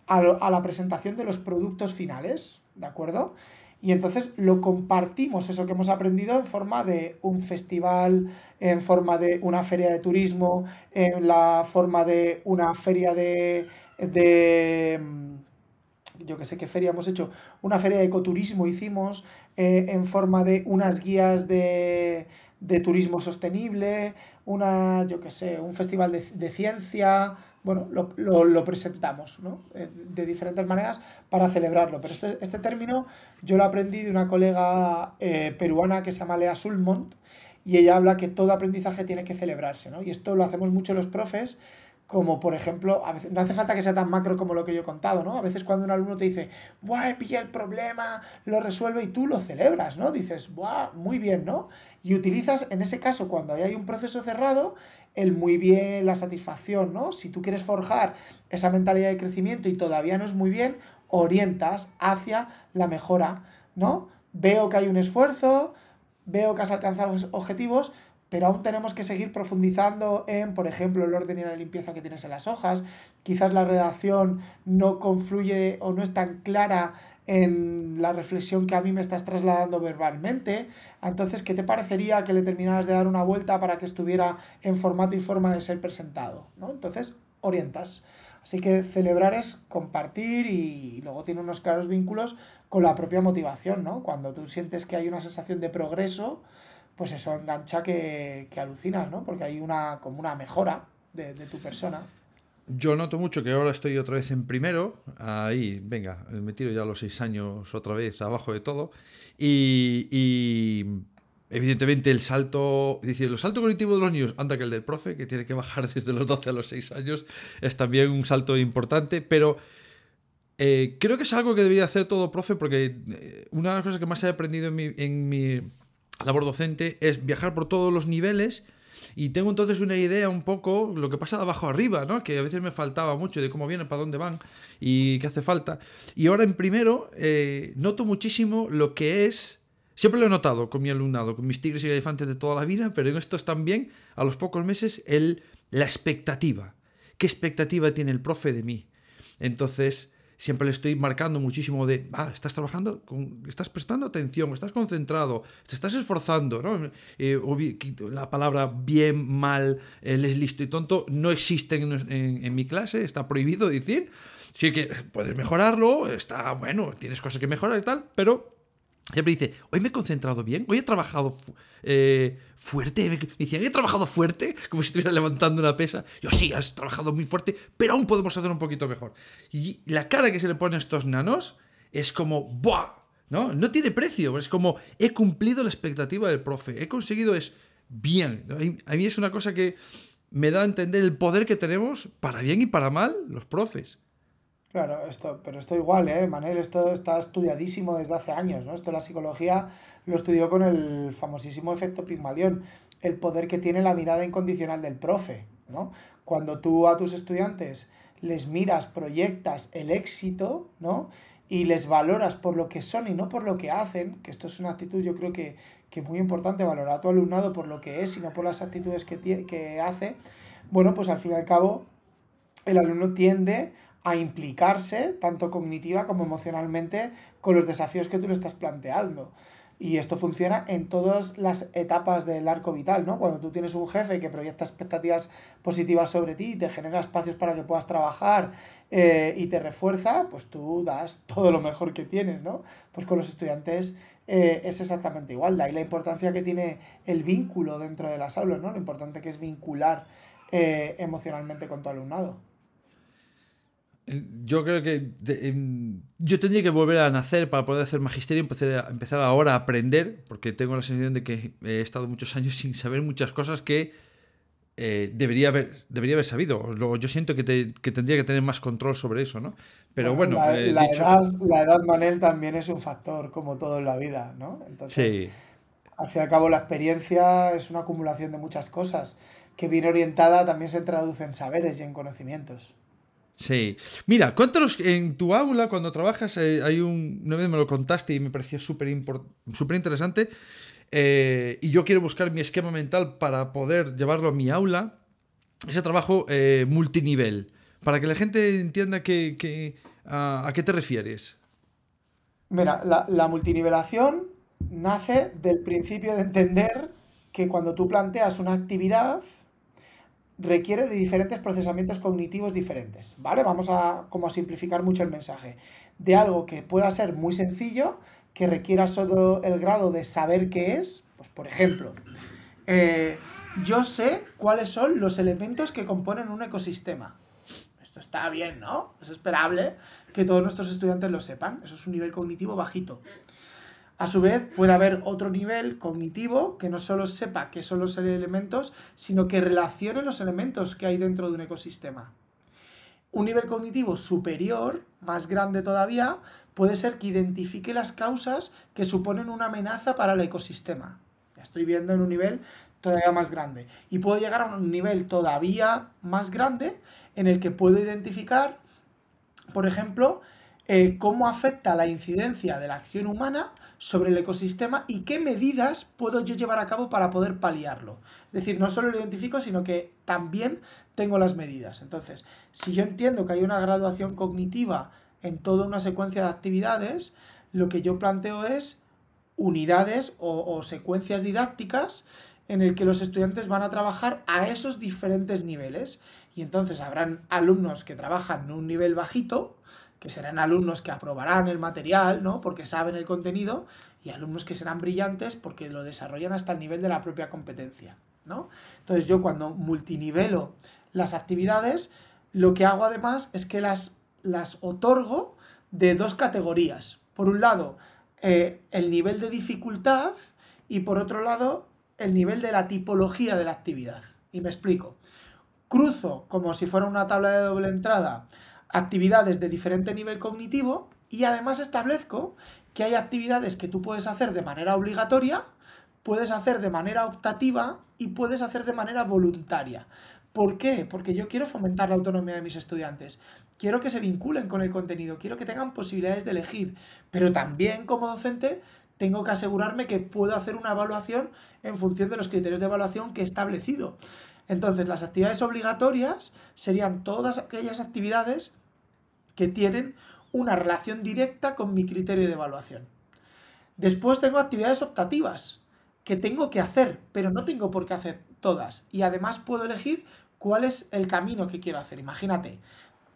a, la presentación de los productos finales, ¿de acuerdo? Y entonces lo compartimos, eso que hemos aprendido, en forma de un festival, en forma de una feria de turismo, en la forma de una feria de, de yo que sé qué feria hemos hecho, una feria de ecoturismo hicimos, eh, en forma de unas guías de, de turismo sostenible, una, yo que sé, un festival de, de ciencia, bueno, lo, lo, lo presentamos ¿no? Eh, de diferentes maneras para celebrarlo. Pero este, este término yo lo aprendí de una colega eh, peruana que se llama Lea Sulmont y ella habla que todo aprendizaje tiene que celebrarse. ¿no? Y esto lo hacemos mucho los profes como por ejemplo, a veces, no hace falta que sea tan macro como lo que yo he contado, ¿no? A veces cuando un alumno te dice, ¡buah, pilla el problema, lo resuelve y tú lo celebras, ¿no? Dices, ¡buah, muy bien, ¿no? Y utilizas, en ese caso, cuando hay un proceso cerrado, el muy bien, la satisfacción, ¿no? Si tú quieres forjar esa mentalidad de crecimiento y todavía no es muy bien, orientas hacia la mejora, ¿no? Veo que hay un esfuerzo, veo que has alcanzado objetivos, pero aún tenemos que seguir profundizando en, por ejemplo, el orden y la limpieza que tienes en las hojas. Quizás la redacción no confluye o no es tan clara en la reflexión que a mí me estás trasladando verbalmente. Entonces, ¿qué te parecería que le terminaras de dar una vuelta para que estuviera en formato y forma de ser presentado? ¿no? Entonces, orientas. Así que celebrar es compartir y luego tiene unos claros vínculos con la propia motivación, ¿no? Cuando tú sientes que hay una sensación de progreso, pues eso engancha que, que alucinas, ¿no? Porque hay una como una mejora de, tu persona. Yo noto mucho que ahora estoy otra vez en primero, ahí, venga, me tiro ya los seis años otra vez abajo de todo, y, evidentemente el salto, dice, el salto cognitivo de los niños, anda que el del profe, que tiene que bajar [laughs] desde los 12 a los 6 años, es también un salto importante, pero eh, creo que es algo que debería hacer todo profe, porque eh, una de las cosas que más he aprendido en mi labor docente es viajar por todos los niveles y tengo entonces una idea un poco lo que pasa de abajo arriba, ¿no? Que a veces me faltaba mucho de cómo vienen, para dónde van y qué hace falta. Y ahora en primero eh, noto muchísimo lo que es, siempre lo he notado con mi alumnado, con mis tigres y elefantes de toda la vida, pero en estos también, a los pocos meses, el, la expectativa. ¿Qué expectativa tiene el profe de mí? Entonces, siempre le estoy marcando muchísimo de, ah, estás trabajando, con, estás prestando atención, estás concentrado, te estás esforzando, ¿no? Eh, la palabra bien, mal, él es listo y tonto no existe en, mi clase, está prohibido decir. Sí que puedes mejorarlo, está bueno, tienes cosas que mejorar y tal, pero Siempre dice, hoy me he concentrado bien, hoy he trabajado eh, fuerte. Me decían, he trabajado fuerte, como si estuviera [laughs] levantando una pesa. Yo, sí, has trabajado muy fuerte, pero aún podemos hacer un poquito mejor. Y la cara que se le pone a estos nanos es como, ¡buah! ¿No? No tiene precio, es como, he cumplido la expectativa del profe, he conseguido es bien. A mí es una cosa que me da a entender el poder que tenemos, para bien y para mal, los profes. Claro, esto, pero esto igual, ¿eh? Manel, esto está estudiadísimo desde hace años, ¿no? Esto la psicología lo estudió con el famosísimo efecto Pigmalión, el poder que tiene la mirada incondicional del profe, ¿no? Cuando tú a tus estudiantes les miras, proyectas el éxito, ¿no? Y les valoras por lo que son y no por lo que hacen, que esto es una actitud yo creo que, que muy importante, valorar a tu alumnado por lo que es y no por las actitudes que, que hace, bueno, pues al fin y al cabo el alumno tiende a implicarse, tanto cognitiva como emocionalmente, con los desafíos que tú le estás planteando. Y esto funciona en todas las etapas del arco vital, ¿no? Cuando tú tienes un jefe que proyecta expectativas positivas sobre ti, te genera espacios para que puedas trabajar eh, y te refuerza, pues tú das todo lo mejor que tienes, ¿no? Pues con los estudiantes eh, es exactamente igual. De ahí la importancia que tiene el vínculo dentro de las aulas, ¿no? Lo importante que es vincular eh, emocionalmente con tu alumnado. Yo creo que em, yo tendría que volver a nacer para poder hacer magisterio, empezar, a, empezar ahora a aprender, porque tengo la sensación de que he estado muchos años sin saber muchas cosas que eh, debería, haber, debería haber sabido. Luego, yo siento que, tendría que tener más control sobre eso, ¿no? Pero bueno. la, eh, edad, la edad, Manel, también es un factor, como todo en la vida, ¿no? Entonces, al fin y al cabo, la experiencia es una acumulación de muchas cosas que bien orientada también se traduce en saberes y en conocimientos. Sí. Mira, cuéntanos, en tu aula, cuando trabajas, eh, hay un. Una vez me lo contaste y me parecía súper interesante. Eh, y yo quiero buscar mi esquema mental para poder llevarlo a mi aula. Ese trabajo eh, multinivel. Para que la gente entienda que, a, qué te refieres. Mira, la, la multinivelación nace del principio de entender que cuando tú planteas una actividad requiere de diferentes procesamientos cognitivos diferentes, ¿vale? Vamos a como a simplificar mucho el mensaje. De algo que pueda ser muy sencillo, que requiera solo el grado de saber qué es, pues por ejemplo, eh, yo sé cuáles son los elementos que componen un ecosistema. Esto está bien, ¿no? Es esperable que todos nuestros estudiantes lo sepan. Eso es un nivel cognitivo bajito. A su vez, puede haber otro nivel cognitivo que no solo sepa qué son los elementos, sino que relacione los elementos que hay dentro de un ecosistema. Un nivel cognitivo superior, más grande todavía, puede ser que identifique las causas que suponen una amenaza para el ecosistema. Ya estoy viendo en un nivel todavía más grande. Y puedo llegar a un nivel todavía más grande en el que puedo identificar, por ejemplo, eh, cómo afecta la incidencia de la acción humana sobre el ecosistema y qué medidas puedo yo llevar a cabo para poder paliarlo. Es decir, no solo lo identifico, sino que también tengo las medidas. Entonces, si yo entiendo que hay una graduación cognitiva en toda una secuencia de actividades, lo que yo planteo es unidades o, secuencias didácticas en el que los estudiantes van a trabajar a esos diferentes niveles. Y entonces habrán alumnos que trabajan en un nivel bajito, que serán alumnos que aprobarán el material, ¿no? Porque saben el contenido, y alumnos que serán brillantes porque lo desarrollan hasta el nivel de la propia competencia, ¿no? Entonces yo cuando multinivelo las actividades, lo que hago además es que las, las otorgo de dos categorías. Por un lado, eh, el nivel de dificultad y por otro lado, el nivel de la tipología de la actividad. Y me explico. Cruzo como si fuera una tabla de doble entrada actividades de diferente nivel cognitivo y además establezco que hay actividades que tú puedes hacer de manera obligatoria, puedes hacer de manera optativa y puedes hacer de manera voluntaria. ¿Por qué? Porque yo quiero fomentar la autonomía de mis estudiantes. Quiero que se vinculen con el contenido, quiero que tengan posibilidades de elegir, pero también como docente tengo que asegurarme que puedo hacer una evaluación en función de los criterios de evaluación que he establecido. Entonces, las actividades obligatorias serían todas aquellas actividades que tienen una relación directa con mi criterio de evaluación. Después tengo actividades optativas que tengo que hacer, pero no tengo por qué hacer todas. Y además puedo elegir cuál es el camino que quiero hacer. Imagínate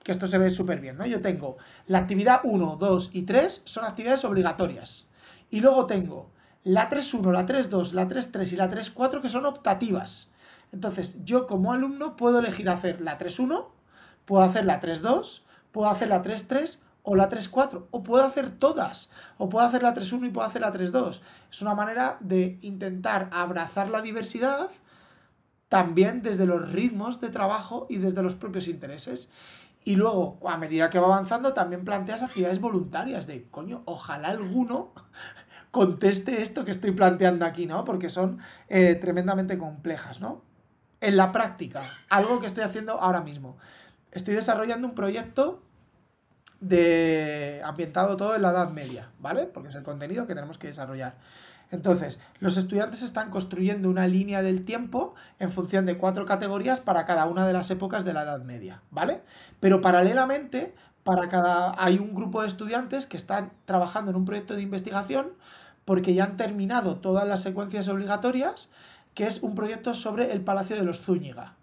que esto se ve súper bien, ¿no? Yo tengo la actividad 1, 2 y 3 son actividades obligatorias. Y luego tengo la 3.1, la 3.2, la 3.3 y la 3.4 que son optativas. Entonces, yo como alumno puedo elegir hacer la 3.1, puedo hacer la 3.2, puedo hacer la 3.3 o la 3.4, o puedo hacer todas, o puedo hacer la 3.1 y puedo hacer la 3.2. Es una manera de intentar abrazar la diversidad también desde los ritmos de trabajo y desde los propios intereses. Y luego, a medida que va avanzando, también planteas actividades voluntarias de, coño, ojalá alguno conteste esto que estoy planteando aquí, ¿no? Porque son eh, tremendamente complejas, ¿no? En la práctica, algo que estoy haciendo ahora mismo. Estoy desarrollando un proyecto de ambientado todo en la Edad Media, ¿vale? Porque es el contenido que tenemos que desarrollar. Entonces, los estudiantes están construyendo una línea del tiempo en función de cuatro categorías para cada una de las épocas de la Edad Media, ¿vale? Pero paralelamente, para cada hay un grupo de estudiantes que están trabajando en un proyecto de investigación porque ya han terminado todas las secuencias obligatorias, que es un proyecto sobre el Palacio de los Zúñiga,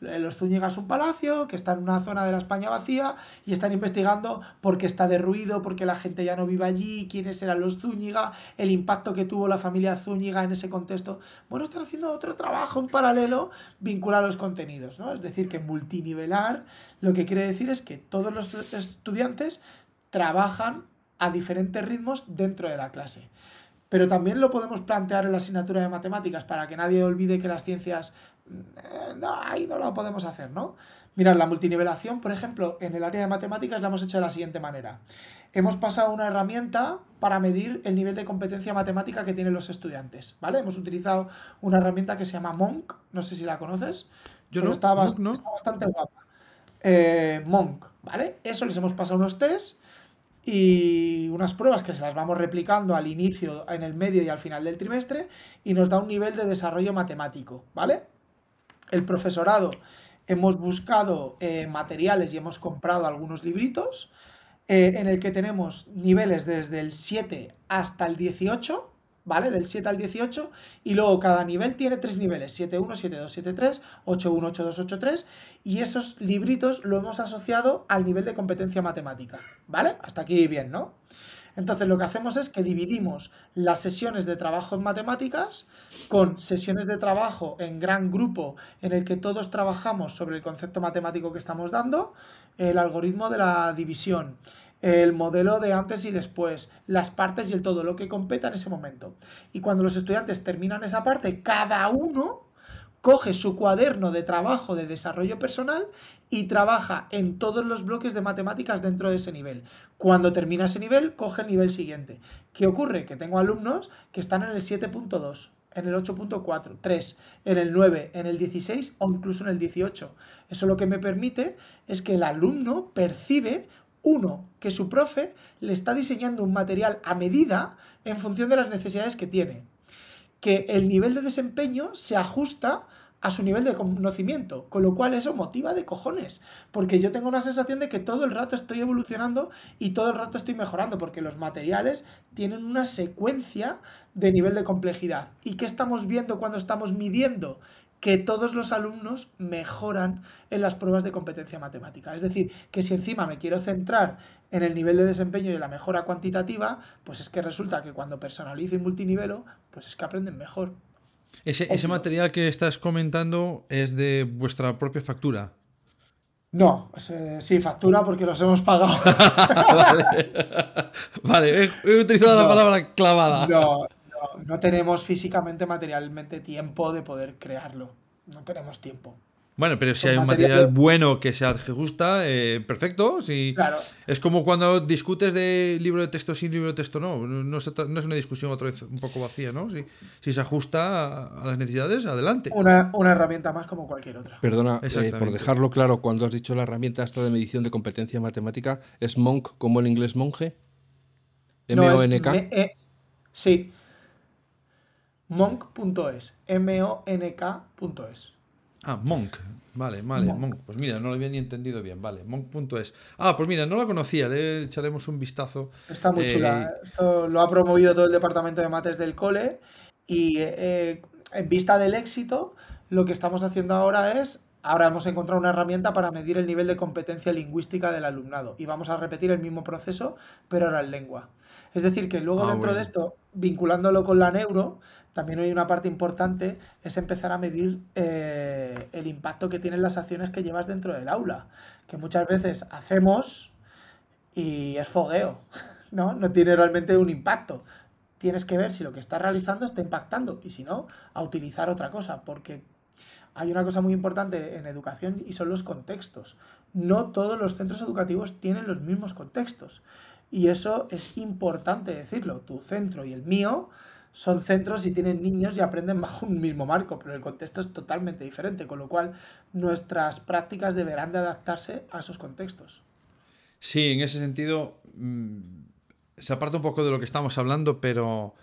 los Zúñiga es un palacio que está en una zona de la España vacía y están investigando por qué está derruido, por qué la gente ya no vive allí, quiénes eran los Zúñiga, el impacto que tuvo la familia Zúñiga en ese contexto. Bueno, están haciendo otro trabajo en paralelo vincular los contenidos, ¿no? Es decir, que multinivelar lo que quiere decir es que todos los estudiantes trabajan a diferentes ritmos dentro de la clase. Pero también lo podemos plantear en la asignatura de matemáticas para que nadie olvide que las ciencias eh, no, ahí no lo podemos hacer, ¿no? Mirad, la multinivelación, por ejemplo, en el área de matemáticas la hemos hecho de la siguiente manera. Hemos pasado una herramienta para medir el nivel de competencia matemática que tienen los estudiantes, ¿vale? Hemos utilizado una herramienta que se llama Monk, no sé si la conoces, Yo no, está, no, está, bastante guapa. Eh, Monk, ¿vale? Eso les hemos pasado unos tests y unas pruebas que se las vamos replicando al inicio, en el medio y al final del trimestre y nos da un nivel de desarrollo matemático, ¿vale? el profesorado hemos buscado eh, materiales y hemos comprado algunos libritos eh, en el que tenemos niveles desde el 7 hasta el 18, ¿vale? Del 7 al 18 y luego cada nivel tiene tres niveles, 7.1, 7.2, 7.3, 8.1, 8.2, 8.3 y esos libritos lo hemos asociado al nivel de competencia matemática, ¿vale? Hasta aquí bien, ¿no? Entonces lo que hacemos es que dividimos las sesiones de trabajo en matemáticas con sesiones de trabajo en gran grupo en el que todos trabajamos sobre el concepto matemático que estamos dando, el algoritmo de la división, el modelo de antes y después, las partes y el todo, lo que competa en ese momento. Y cuando los estudiantes terminan esa parte, cada uno coge su cuaderno de trabajo de desarrollo personal y trabaja en todos los bloques de matemáticas dentro de ese nivel. Cuando termina ese nivel, coge el nivel siguiente. ¿Qué ocurre? Que tengo alumnos que están en el 7.2, en el 8.4, 3, en el 9, en el 16 o incluso en el 18. Eso lo que me permite es que el alumno percibe, uno, que su profe le está diseñando un material a medida en función de las necesidades que tiene. Que el nivel de desempeño se ajusta a su nivel de conocimiento, con lo cual eso motiva de cojones, porque yo tengo una sensación de que todo el rato estoy evolucionando y todo el rato estoy mejorando, porque los materiales tienen una secuencia de nivel de complejidad. ¿Y qué estamos viendo cuando estamos midiendo? Que todos los alumnos mejoran en las pruebas de competencia matemática. Es decir, que si encima me quiero centrar en el nivel de desempeño y la mejora cuantitativa, pues es que resulta que cuando personalizo y multinivelo, pues es que aprenden mejor. Ese, material que estás comentando es de vuestra propia factura. No, sí, factura porque los hemos pagado. [laughs] vale, [laughs] he, utilizado la palabra clavada. No, no, no tenemos físicamente, materialmente tiempo de poder crearlo. No tenemos tiempo. Bueno, pero si hay un material bueno que se ajusta, eh, perfecto. Si Es como cuando discutes de libro de texto sí, libro de texto no. No, es una discusión otra vez un poco vacía, ¿no? Si, si se ajusta a, las necesidades, adelante. Una, herramienta más como cualquier otra. Perdona, eh, por dejarlo claro, cuando has dicho la herramienta esta de medición de competencia matemática, ¿es monk como el inglés monje? M-O-N-K. E, sí. Monk.es. M-O-N-K.es. Ah, Monk. Vale, vale, Monk. Pues mira, no lo había ni entendido bien. Vale, Monk.es. Ah, pues mira, no la conocía, le echaremos un vistazo. Está muy chula. Eh, Esto lo ha promovido todo el departamento de mates del cole y eh, en vista del éxito, lo que estamos haciendo ahora es Ahora hemos encontrado una herramienta para medir el nivel de competencia lingüística del alumnado y vamos a repetir el mismo proceso, pero ahora en lengua. Es decir, que luego ah, dentro de esto, vinculándolo con la neuro, también hay una parte importante, es empezar a medir eh, el impacto que tienen las acciones que llevas dentro del aula, que muchas veces hacemos y es fogueo, [laughs] ¿no? No tiene realmente un impacto. Tienes que ver si lo que estás realizando está impactando y si no, a utilizar otra cosa, porque hay una cosa muy importante en educación y son los contextos. No todos los centros educativos tienen los mismos contextos. Y eso es importante decirlo. Tu centro y el mío son centros y tienen niños y aprenden bajo un mismo marco, pero el contexto es totalmente diferente, con lo cual nuestras prácticas deberán de adaptarse a esos contextos. Sí, en ese sentido mm, se aparta un poco de lo que estamos hablando, pero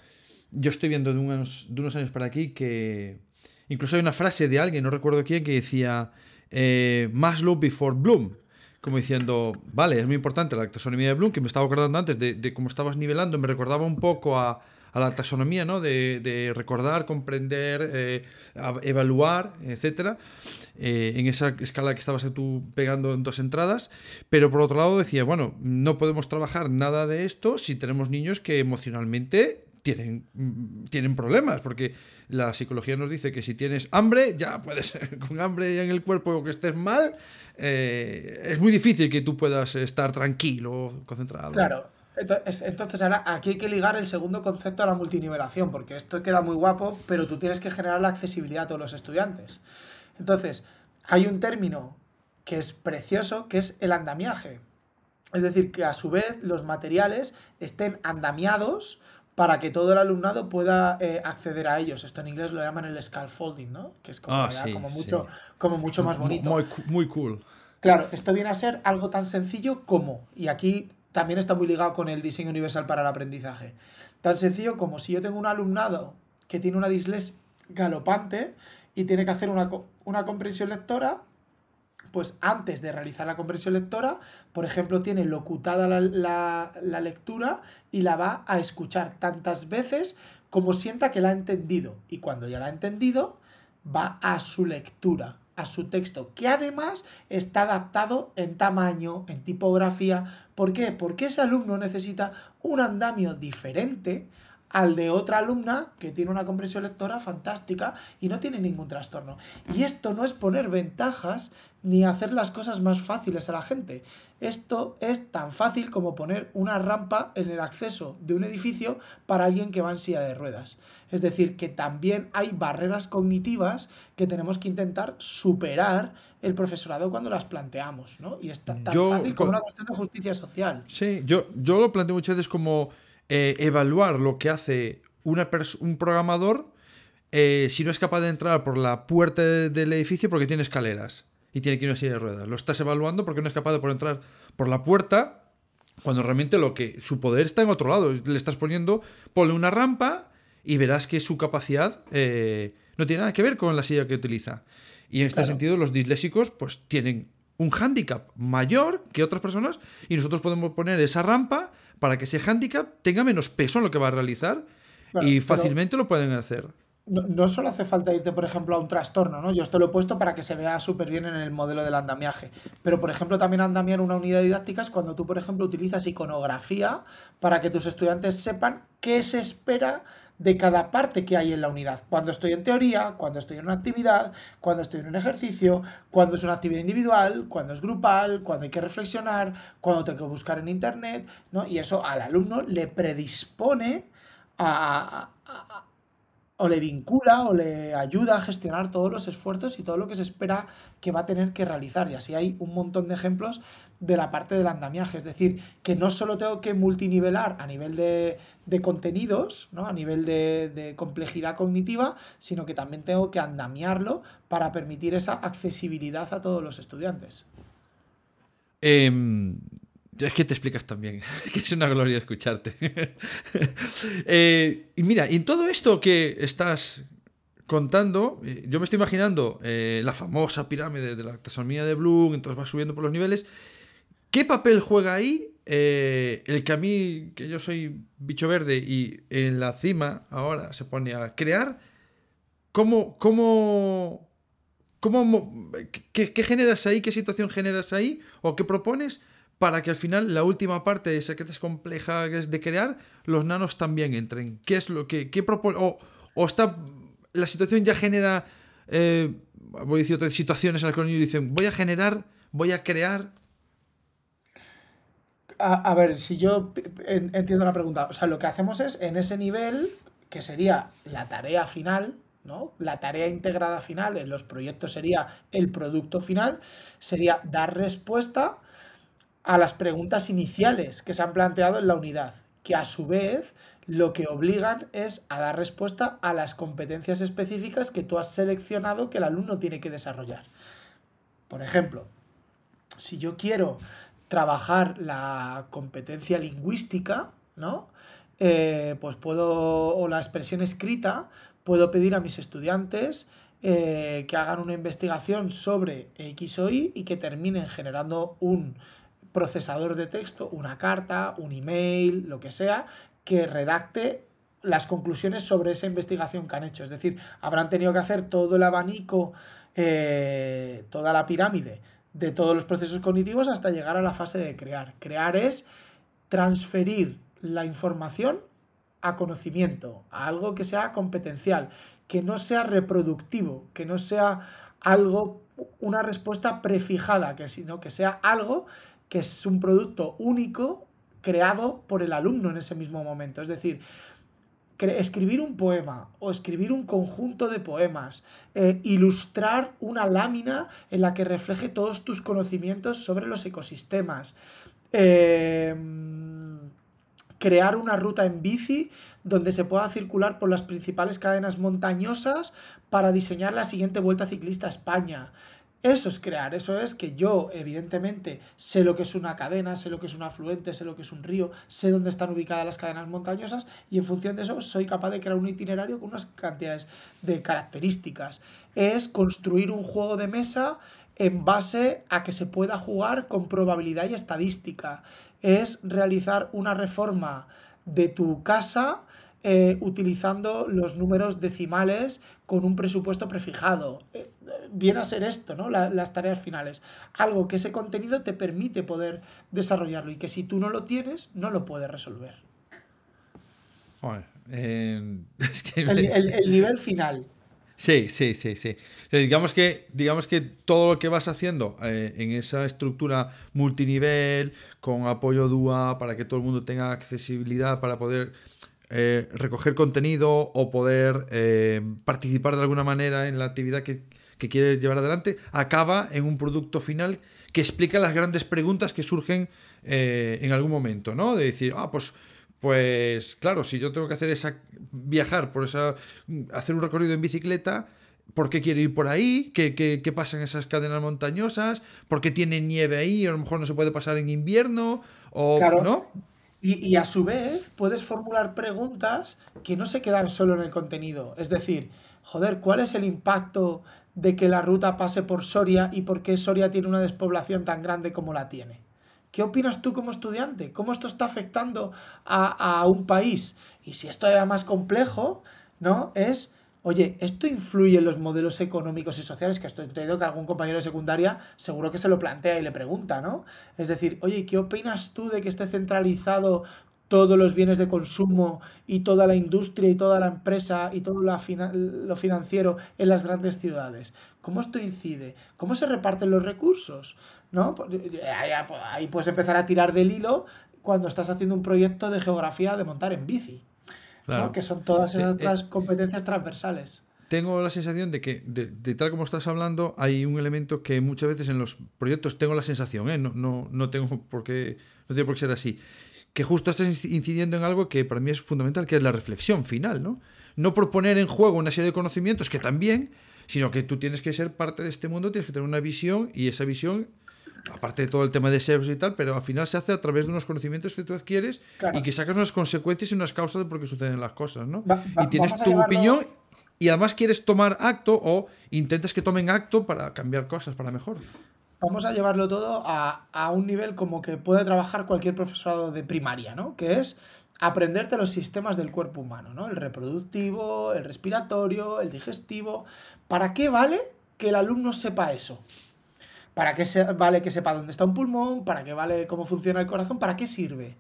yo estoy viendo de unos, de unos años para aquí que incluso hay una frase de alguien, no recuerdo quién, que decía eh, Maslow before Bloom como diciendo, vale, es muy importante la taxonomía de Bloom, que me estaba acordando antes de, cómo estabas nivelando, me recordaba un poco a, a la taxonomía, ¿no? De, recordar, comprender, eh, evaluar, etcétera, eh, en esa escala que estabas tú pegando en dos entradas. Pero por otro lado decía, bueno, no podemos trabajar nada de esto si tenemos niños que emocionalmente tienen, tienen problemas, porque la psicología nos dice que si tienes hambre, ya puedes, [laughs] con hambre en el cuerpo o que estés mal, eh, es muy difícil que tú puedas estar tranquilo, concentrado. Claro, entonces, ahora aquí hay que ligar el segundo concepto a la multinivelación, porque esto queda muy guapo, pero tú tienes que generar la accesibilidad a todos los estudiantes. Entonces, hay un término que es precioso, que es el andamiaje. Es decir, que a su vez los materiales estén andamiados para que todo el alumnado pueda eh, acceder a ellos. Esto en inglés lo llaman el scaffolding, ¿no? Que es como, ah, como mucho, como mucho más bonito. Muy, muy cool. Claro, esto viene a ser algo tan sencillo como, y aquí también está muy ligado con el diseño universal para el aprendizaje. Tan sencillo como si yo tengo un alumnado que tiene una dislexia galopante y tiene que hacer una, una comprensión lectora, pues antes de realizar la comprensión lectora, por ejemplo, tiene locutada la, la, lectura y la va a escuchar tantas veces como sienta que la ha entendido. Y cuando ya la ha entendido, va a su lectura a su texto, que además está adaptado en tamaño, en tipografía. ¿Por qué? Porque ese alumno necesita un andamio diferente al de otra alumna que tiene una comprensión lectora fantástica y no tiene ningún trastorno. Y esto no es poner ventajas ni hacer las cosas más fáciles a la gente. Esto es tan fácil como poner una rampa en el acceso de un edificio para alguien que va en silla de ruedas. Es decir, que también hay barreras cognitivas que tenemos que intentar superar el profesorado cuando las planteamos, ¿no? Y es tan, fácil como una cuestión de justicia social. Sí, yo, yo lo planteo muchas veces como eh, evaluar lo que hace una un programador eh, si no es capaz de entrar por la puerta del edificio porque tiene escaleras y tiene que ir a una silla de ruedas. Lo estás evaluando porque no es capaz de entrar por la puerta cuando realmente lo que su poder está en otro lado. Le estás poniendo, ponle una rampa y verás que su capacidad eh, no tiene nada que ver con la silla que utiliza. Y en este sentido, los disléxicos pues tienen un hándicap mayor que otras personas y nosotros podemos poner esa rampa para que ese hándicap tenga menos peso en lo que va a realizar y fácilmente lo pueden hacer. No, solo hace falta irte, por ejemplo, a un trastorno, ¿no? Yo esto lo he puesto para que se vea súper bien en el modelo del andamiaje. Pero, por ejemplo, también andamiar una unidad didáctica es cuando tú, por ejemplo, utilizas iconografía para que tus estudiantes sepan qué se espera de cada parte que hay en la unidad. Cuando estoy en teoría, cuando estoy en una actividad, cuando estoy en un ejercicio, cuando es una actividad individual, cuando es grupal, cuando hay que reflexionar, cuando tengo que buscar en internet, ¿no? Y eso al alumno le predispone a, o le vincula o le ayuda a gestionar todos los esfuerzos y todo lo que se espera que va a tener que realizar. Y así hay un montón de ejemplos de la parte del andamiaje. Es decir, que no solo tengo que multinivelar a nivel de, contenidos, ¿no? a nivel de, complejidad cognitiva, sino que también tengo que andamiarlo para permitir esa accesibilidad a todos los estudiantes. Em, es que te explicas también, [laughs] que es una gloria escucharte. [laughs] Eh, y mira, en todo esto que estás contando, eh, yo me estoy imaginando eh, la famosa pirámide de la taxonomía de Bloom, entonces va subiendo por los niveles. ¿Qué papel juega ahí el que a mí, que yo soy bicho verde y en la cima ahora se pone a crear? ¿Cómo, cómo, cómo qué, qué generas ahí? ¿Qué situación generas ahí? ¿O qué propones? Para que al final la última parte, esa que es compleja, que es de crear, los nanos también entren. ¿Qué es lo que propone? O, está la situación ya genera, eh, voy a decir otras situaciones al que dicen, voy a generar, voy a crear. A, ver, si yo entiendo la pregunta, o sea, lo que hacemos es en ese nivel, que sería la tarea final, ¿no? La tarea integrada final en los proyectos sería el producto final, sería dar respuesta a las preguntas iniciales que se han planteado en la unidad, que a su vez lo que obligan es a dar respuesta a las competencias específicas que tú has seleccionado que el alumno tiene que desarrollar. Por ejemplo, si yo quiero trabajar la competencia lingüística, ¿no? Eh, pues puedo, o la expresión escrita, puedo pedir a mis estudiantes eh, que hagan una investigación sobre X o Y y que terminen generando un procesador de texto, una carta, un email, lo que sea, que redacte las conclusiones sobre esa investigación que han hecho. Es decir, habrán tenido que hacer todo el abanico, eh, toda la pirámide de todos los procesos cognitivos hasta llegar a la fase de crear. Crear es transferir la información a conocimiento, a algo que sea competencial, que no sea reproductivo, que no sea algo, una respuesta prefijada, que sino que sea algo que es un producto único creado por el alumno en ese mismo momento. Es decir, escribir un poema o escribir un conjunto de poemas, eh, ilustrar una lámina en la que refleje todos tus conocimientos sobre los ecosistemas, em, crear una ruta en bici donde se pueda circular por las principales cadenas montañosas para diseñar la siguiente vuelta ciclista a España. Eso es crear, eso es que yo, evidentemente, sé lo que es una cadena, sé lo que es un afluente, sé lo que es un río, sé dónde están ubicadas las cadenas montañosas y en función de eso soy capaz de crear un itinerario con unas cantidades de características. Es construir un juego de mesa en base a que se pueda jugar con probabilidad y estadística. Es realizar una reforma de tu casa eh, utilizando los números decimales con un presupuesto prefijado. Eh, viene a ser esto, ¿no? las tareas finales. Algo que ese contenido te permite poder desarrollarlo y que si tú no lo tienes, no lo puedes resolver. Eh, [laughs] el, nivel final. Sí, sí, sí, sí. digamos, que, digamos que todo lo que vas haciendo eh, en esa estructura multinivel, con apoyo DUA, para que todo el mundo tenga accesibilidad para poder eh, recoger contenido o poder eh, participar de alguna manera en la actividad que, que quiere llevar adelante, acaba en un producto final que explica las grandes preguntas que surgen en algún momento, ¿no? De decir, ah, pues pues claro, si yo tengo que hacer esa viajar por esa hacer un recorrido en bicicleta, ¿por qué quiero ir por ahí? ¿Qué, qué, pasa en esas cadenas montañosas? ¿Por qué tiene nieve ahí? A lo mejor no se puede pasar en invierno o ¿no? Y, a su vez puedes formular preguntas que no se quedan solo en el contenido. Es decir, joder, ¿cuál es el impacto de que la ruta pase por Soria y por qué Soria tiene una despoblación tan grande como la tiene? ¿Qué opinas tú como estudiante? ¿Cómo esto está afectando a, un país? Y si esto es más complejo, ¿no? Es, oye, ¿esto influye en los modelos económicos y sociales? Que estoy entendiendo que algún compañero de secundaria seguro que se lo plantea y le pregunta, ¿no? Es decir, oye, ¿qué opinas tú de que esté centralizado todos los bienes de consumo y toda la industria y toda la empresa y todo lo financiero en las grandes ciudades. ¿Cómo esto incide? ¿Cómo se reparten los recursos? ¿No? Pues, ahí puedes empezar a tirar del hilo cuando estás haciendo un proyecto de geografía de montar en bici. Que son todas esas eh, competencias transversales. Tengo la sensación de que, de, tal como estás hablando, hay un elemento que muchas veces en los proyectos tengo la sensación, ¿eh? no, no, no tengo por qué, no tiene por qué ser así, que justo estás incidiendo en algo que para mí es fundamental, que es la reflexión final, ¿no? No proponer en juego una serie de conocimientos que también, sino que tú tienes que ser parte de este mundo, tienes que tener una visión y esa visión, aparte de todo el tema de SEOs y tal, pero al final se hace a través de unos conocimientos que tú adquieres y que sacas unas consecuencias y unas causas de por qué suceden las cosas, ¿no? y tienes tu opinión y además quieres tomar acto o intentas que tomen acto para cambiar cosas para mejor vamos a llevarlo todo a, un nivel como que puede trabajar cualquier profesorado de primaria, ¿no? Que es aprenderte los sistemas del cuerpo humano, ¿no? El reproductivo, el respiratorio, el digestivo. ¿Para qué vale que el alumno sepa eso? ¿Para qué vale que sepa dónde está un pulmón? ¿Para qué vale cómo funciona el corazón? ¿Para qué sirve?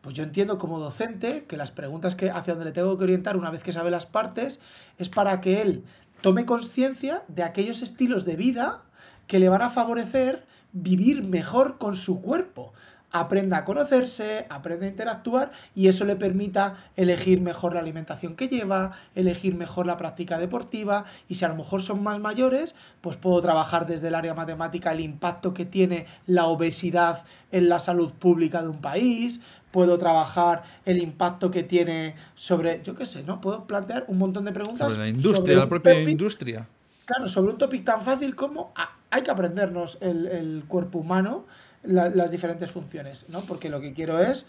Pues yo entiendo como docente que las preguntas que hacia donde le tengo que orientar una vez que sabe las partes es para que él tome conciencia de aquellos estilos de vida que le van a favorecer vivir mejor con su cuerpo. Aprenda a conocerse, aprenda a interactuar y eso le permita elegir mejor la alimentación que lleva, elegir mejor la práctica deportiva y si a lo mejor son más mayores, pues puedo trabajar desde el área matemática el impacto que tiene la obesidad en la salud pública de un país, puedo trabajar el impacto que tiene sobre, yo qué sé, ¿no? Puedo plantear un montón de preguntas. Sobre la industria, la propia industria. Claro, sobre un topic tan fácil como hay que aprendernos el, cuerpo humano, las diferentes funciones, ¿no? Porque lo que quiero es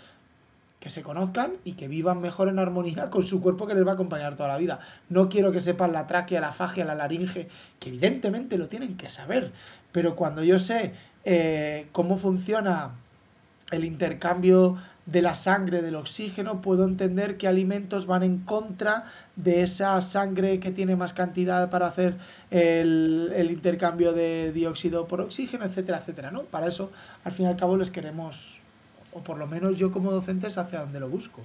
que se conozcan y que vivan mejor en armonía con su cuerpo que les va a acompañar toda la vida. No quiero que sepan la tráquea, la fagia, la laringe, que evidentemente lo tienen que saber, pero cuando yo sé eh, cómo funciona el intercambio de la sangre, del oxígeno, puedo entender qué alimentos van en contra de esa sangre que tiene más cantidad para hacer el, intercambio de dióxido por oxígeno, etcétera, etcétera, ¿no? Para eso, al fin y al cabo, les queremos, o por lo menos yo como docente, hacia donde lo busco.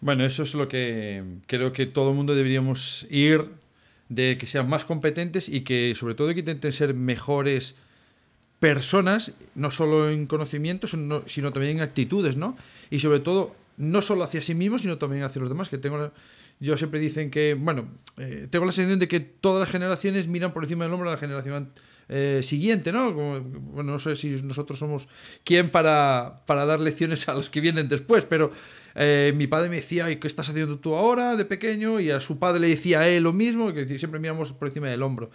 Bueno, eso es lo que creo que todo el mundo deberíamos ir, de que sean más competentes y que sobre todo que intenten ser mejores personas, no solo en conocimientos, sino también en actitudes, ¿no? Y sobre todo, no solo hacia sí mismos, sino también hacia los demás, que tengo... Yo siempre dicen que, bueno, eh, tengo la sensación de que todas las generaciones miran por encima del hombro a la generación eh, siguiente, ¿no? bueno, no sé si nosotros somos quien para, para dar lecciones a los que vienen después, pero eh, mi padre me decía, ¿qué estás haciendo tú ahora de pequeño? Y a su padre le decía a él lo mismo, que siempre miramos por encima del hombro.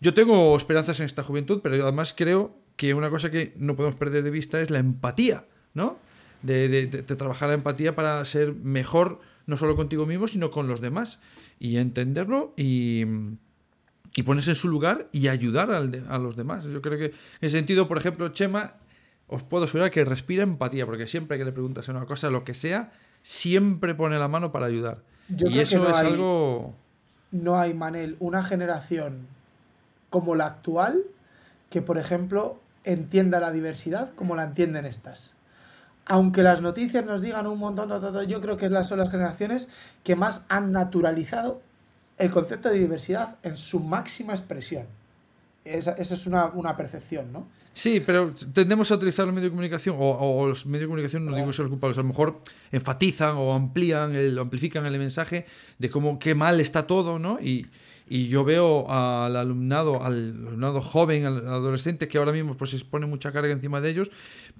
Yo tengo esperanzas en esta juventud, pero además creo que una cosa que no podemos perder de vista es la empatía, ¿no? De, trabajar la empatía para ser mejor, no solo contigo mismo, sino con los demás. Y entenderlo y, y ponerse en su lugar y ayudar a los demás. Yo creo que en ese sentido, por ejemplo, Chema, os puedo asegurar que respira empatía, porque siempre que le preguntas una cosa, lo que sea, siempre pone la mano para ayudar. y eso es algo... No hay, Manel, una generación como la actual que, por ejemplo, entienda la diversidad como la entienden estas. aunque las noticias nos digan un montón, yo creo que son las generaciones que más han naturalizado el concepto de diversidad en su máxima expresión. Esa, es una, percepción, ¿no? Sí, pero tendemos a utilizar los medios de comunicación, o, los medios de comunicación, no digo que son los culpables, a lo mejor enfatizan o amplían, el, amplifican el mensaje de cómo qué mal está todo, ¿no? Y yo veo al alumnado, al alumnado joven, al adolescente, que ahora mismo pues, se pone mucha carga encima de ellos,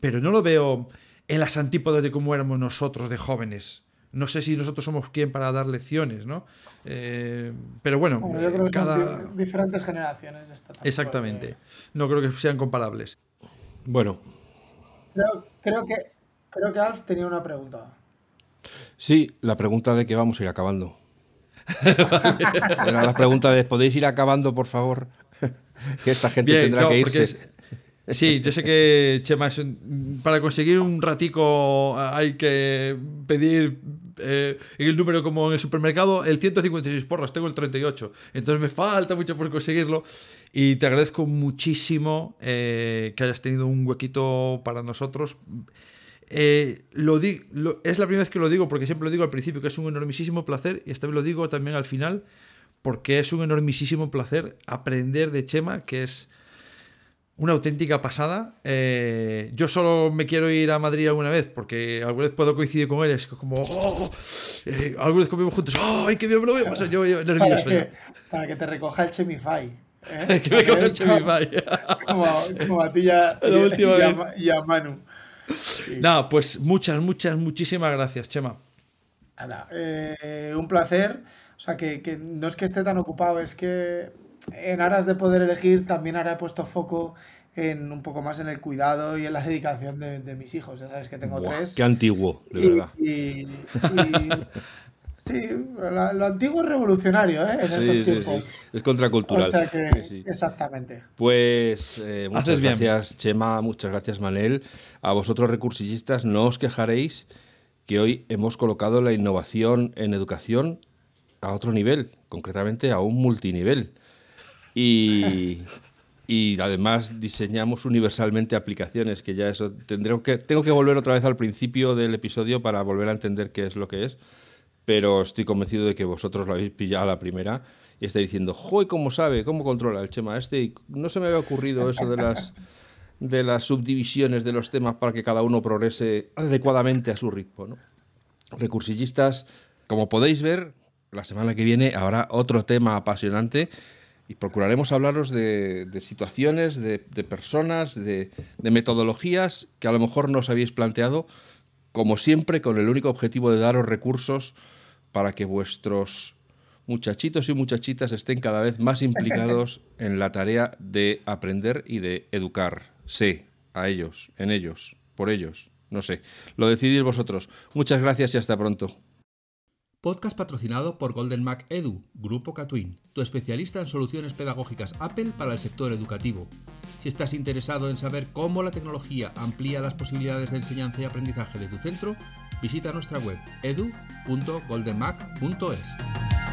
pero no lo veo en las antípodas de cómo éramos nosotros de jóvenes. No sé si nosotros somos quien para dar lecciones, ¿no? Eh, pero bueno, yo creo que cada... son diferentes generaciones. Exactamente. No creo que sean comparables. Bueno. Creo, que, creo que Alf tenía una pregunta. Sí, la pregunta de que vamos a ir acabando. [laughs] Era la pregunta de ¿podéis ir acabando, por favor? [laughs] que esta gente tendrá que irse. Sí, yo sé que, Chema, para conseguir un ratico hay que pedir eh, el número como en el supermercado, el 156 porras, tengo el 38. Entonces me falta mucho por conseguirlo. Y te agradezco muchísimo eh, que hayas tenido un huequito para nosotros. Eh, lo, es la primera vez que lo digo, porque siempre lo digo al principio, que es un enormísimo placer, y esta vez lo digo también al final, porque es un enormísimo placer aprender de Chema, que es una auténtica pasada. Eh, yo solo me quiero ir a Madrid alguna vez, porque alguna vez puedo coincidir con él. Es como, oh, eh, alguna vez comemos juntos, ¡ay, qué bien me lo voy a pasar! Yo, nervioso. Para que, para que te recoja el Chemify. ¿eh? [laughs] que me coja el Chemify. [laughs] como, como, a ti ya, y, a, [laughs] y, a, Manu. Nada, pues muchas, muchas, muchísimas gracias, Chema. Nada, eh, un placer. O sea, que, que no es que esté tan ocupado, es que en aras de poder elegir, también ahora he puesto foco en un poco más en el cuidado y en la [laughs] dedicación de, mis hijos. Ya sabes que tengo tres. Qué antiguo, de verdad. Sí, lo antiguo es revolucionario, ¿eh? En sí, estos sí, sí, Es contracultural. O sea que, exactamente. Pues eh, muchas gracias, Chema. Muchas gracias, Manel. A vosotros, recursillistas, no os quejaréis que hoy hemos colocado la innovación en educación a otro nivel, concretamente a un multinivel. Y, [laughs] y además diseñamos universalmente aplicaciones, que ya eso tendré que, tengo que volver otra vez al principio del episodio para volver a entender qué es lo que es, pero estoy convencido de que vosotros lo habéis pillado a la primera y estáis diciendo, ¡joy, cómo sabe! ¿Cómo controla el Chema este? Y no se me había ocurrido eso de las, de subdivisiones de los temas para que cada uno progrese adecuadamente a su ritmo. ¿no? Recursillistas, como podéis ver, la semana que viene habrá otro tema apasionante y procuraremos hablaros de, situaciones, de, personas, de, metodologías que a lo mejor no os habéis planteado, como siempre, con el único objetivo de daros recursos para que vuestros muchachitos y muchachitas estén cada vez más implicados [laughs] en la tarea de aprender y de educarse a ellos, en ellos, por ellos. No sé, lo decidís vosotros. Muchas gracias y hasta pronto. Podcast patrocinado por Golden Mac Edu, Grupo Catwin, tu especialista en soluciones pedagógicas Apple para el sector educativo. Si estás interesado en saber cómo la tecnología amplía las posibilidades de enseñanza y aprendizaje de tu centro, visita nuestra web edu.goldenmac.es.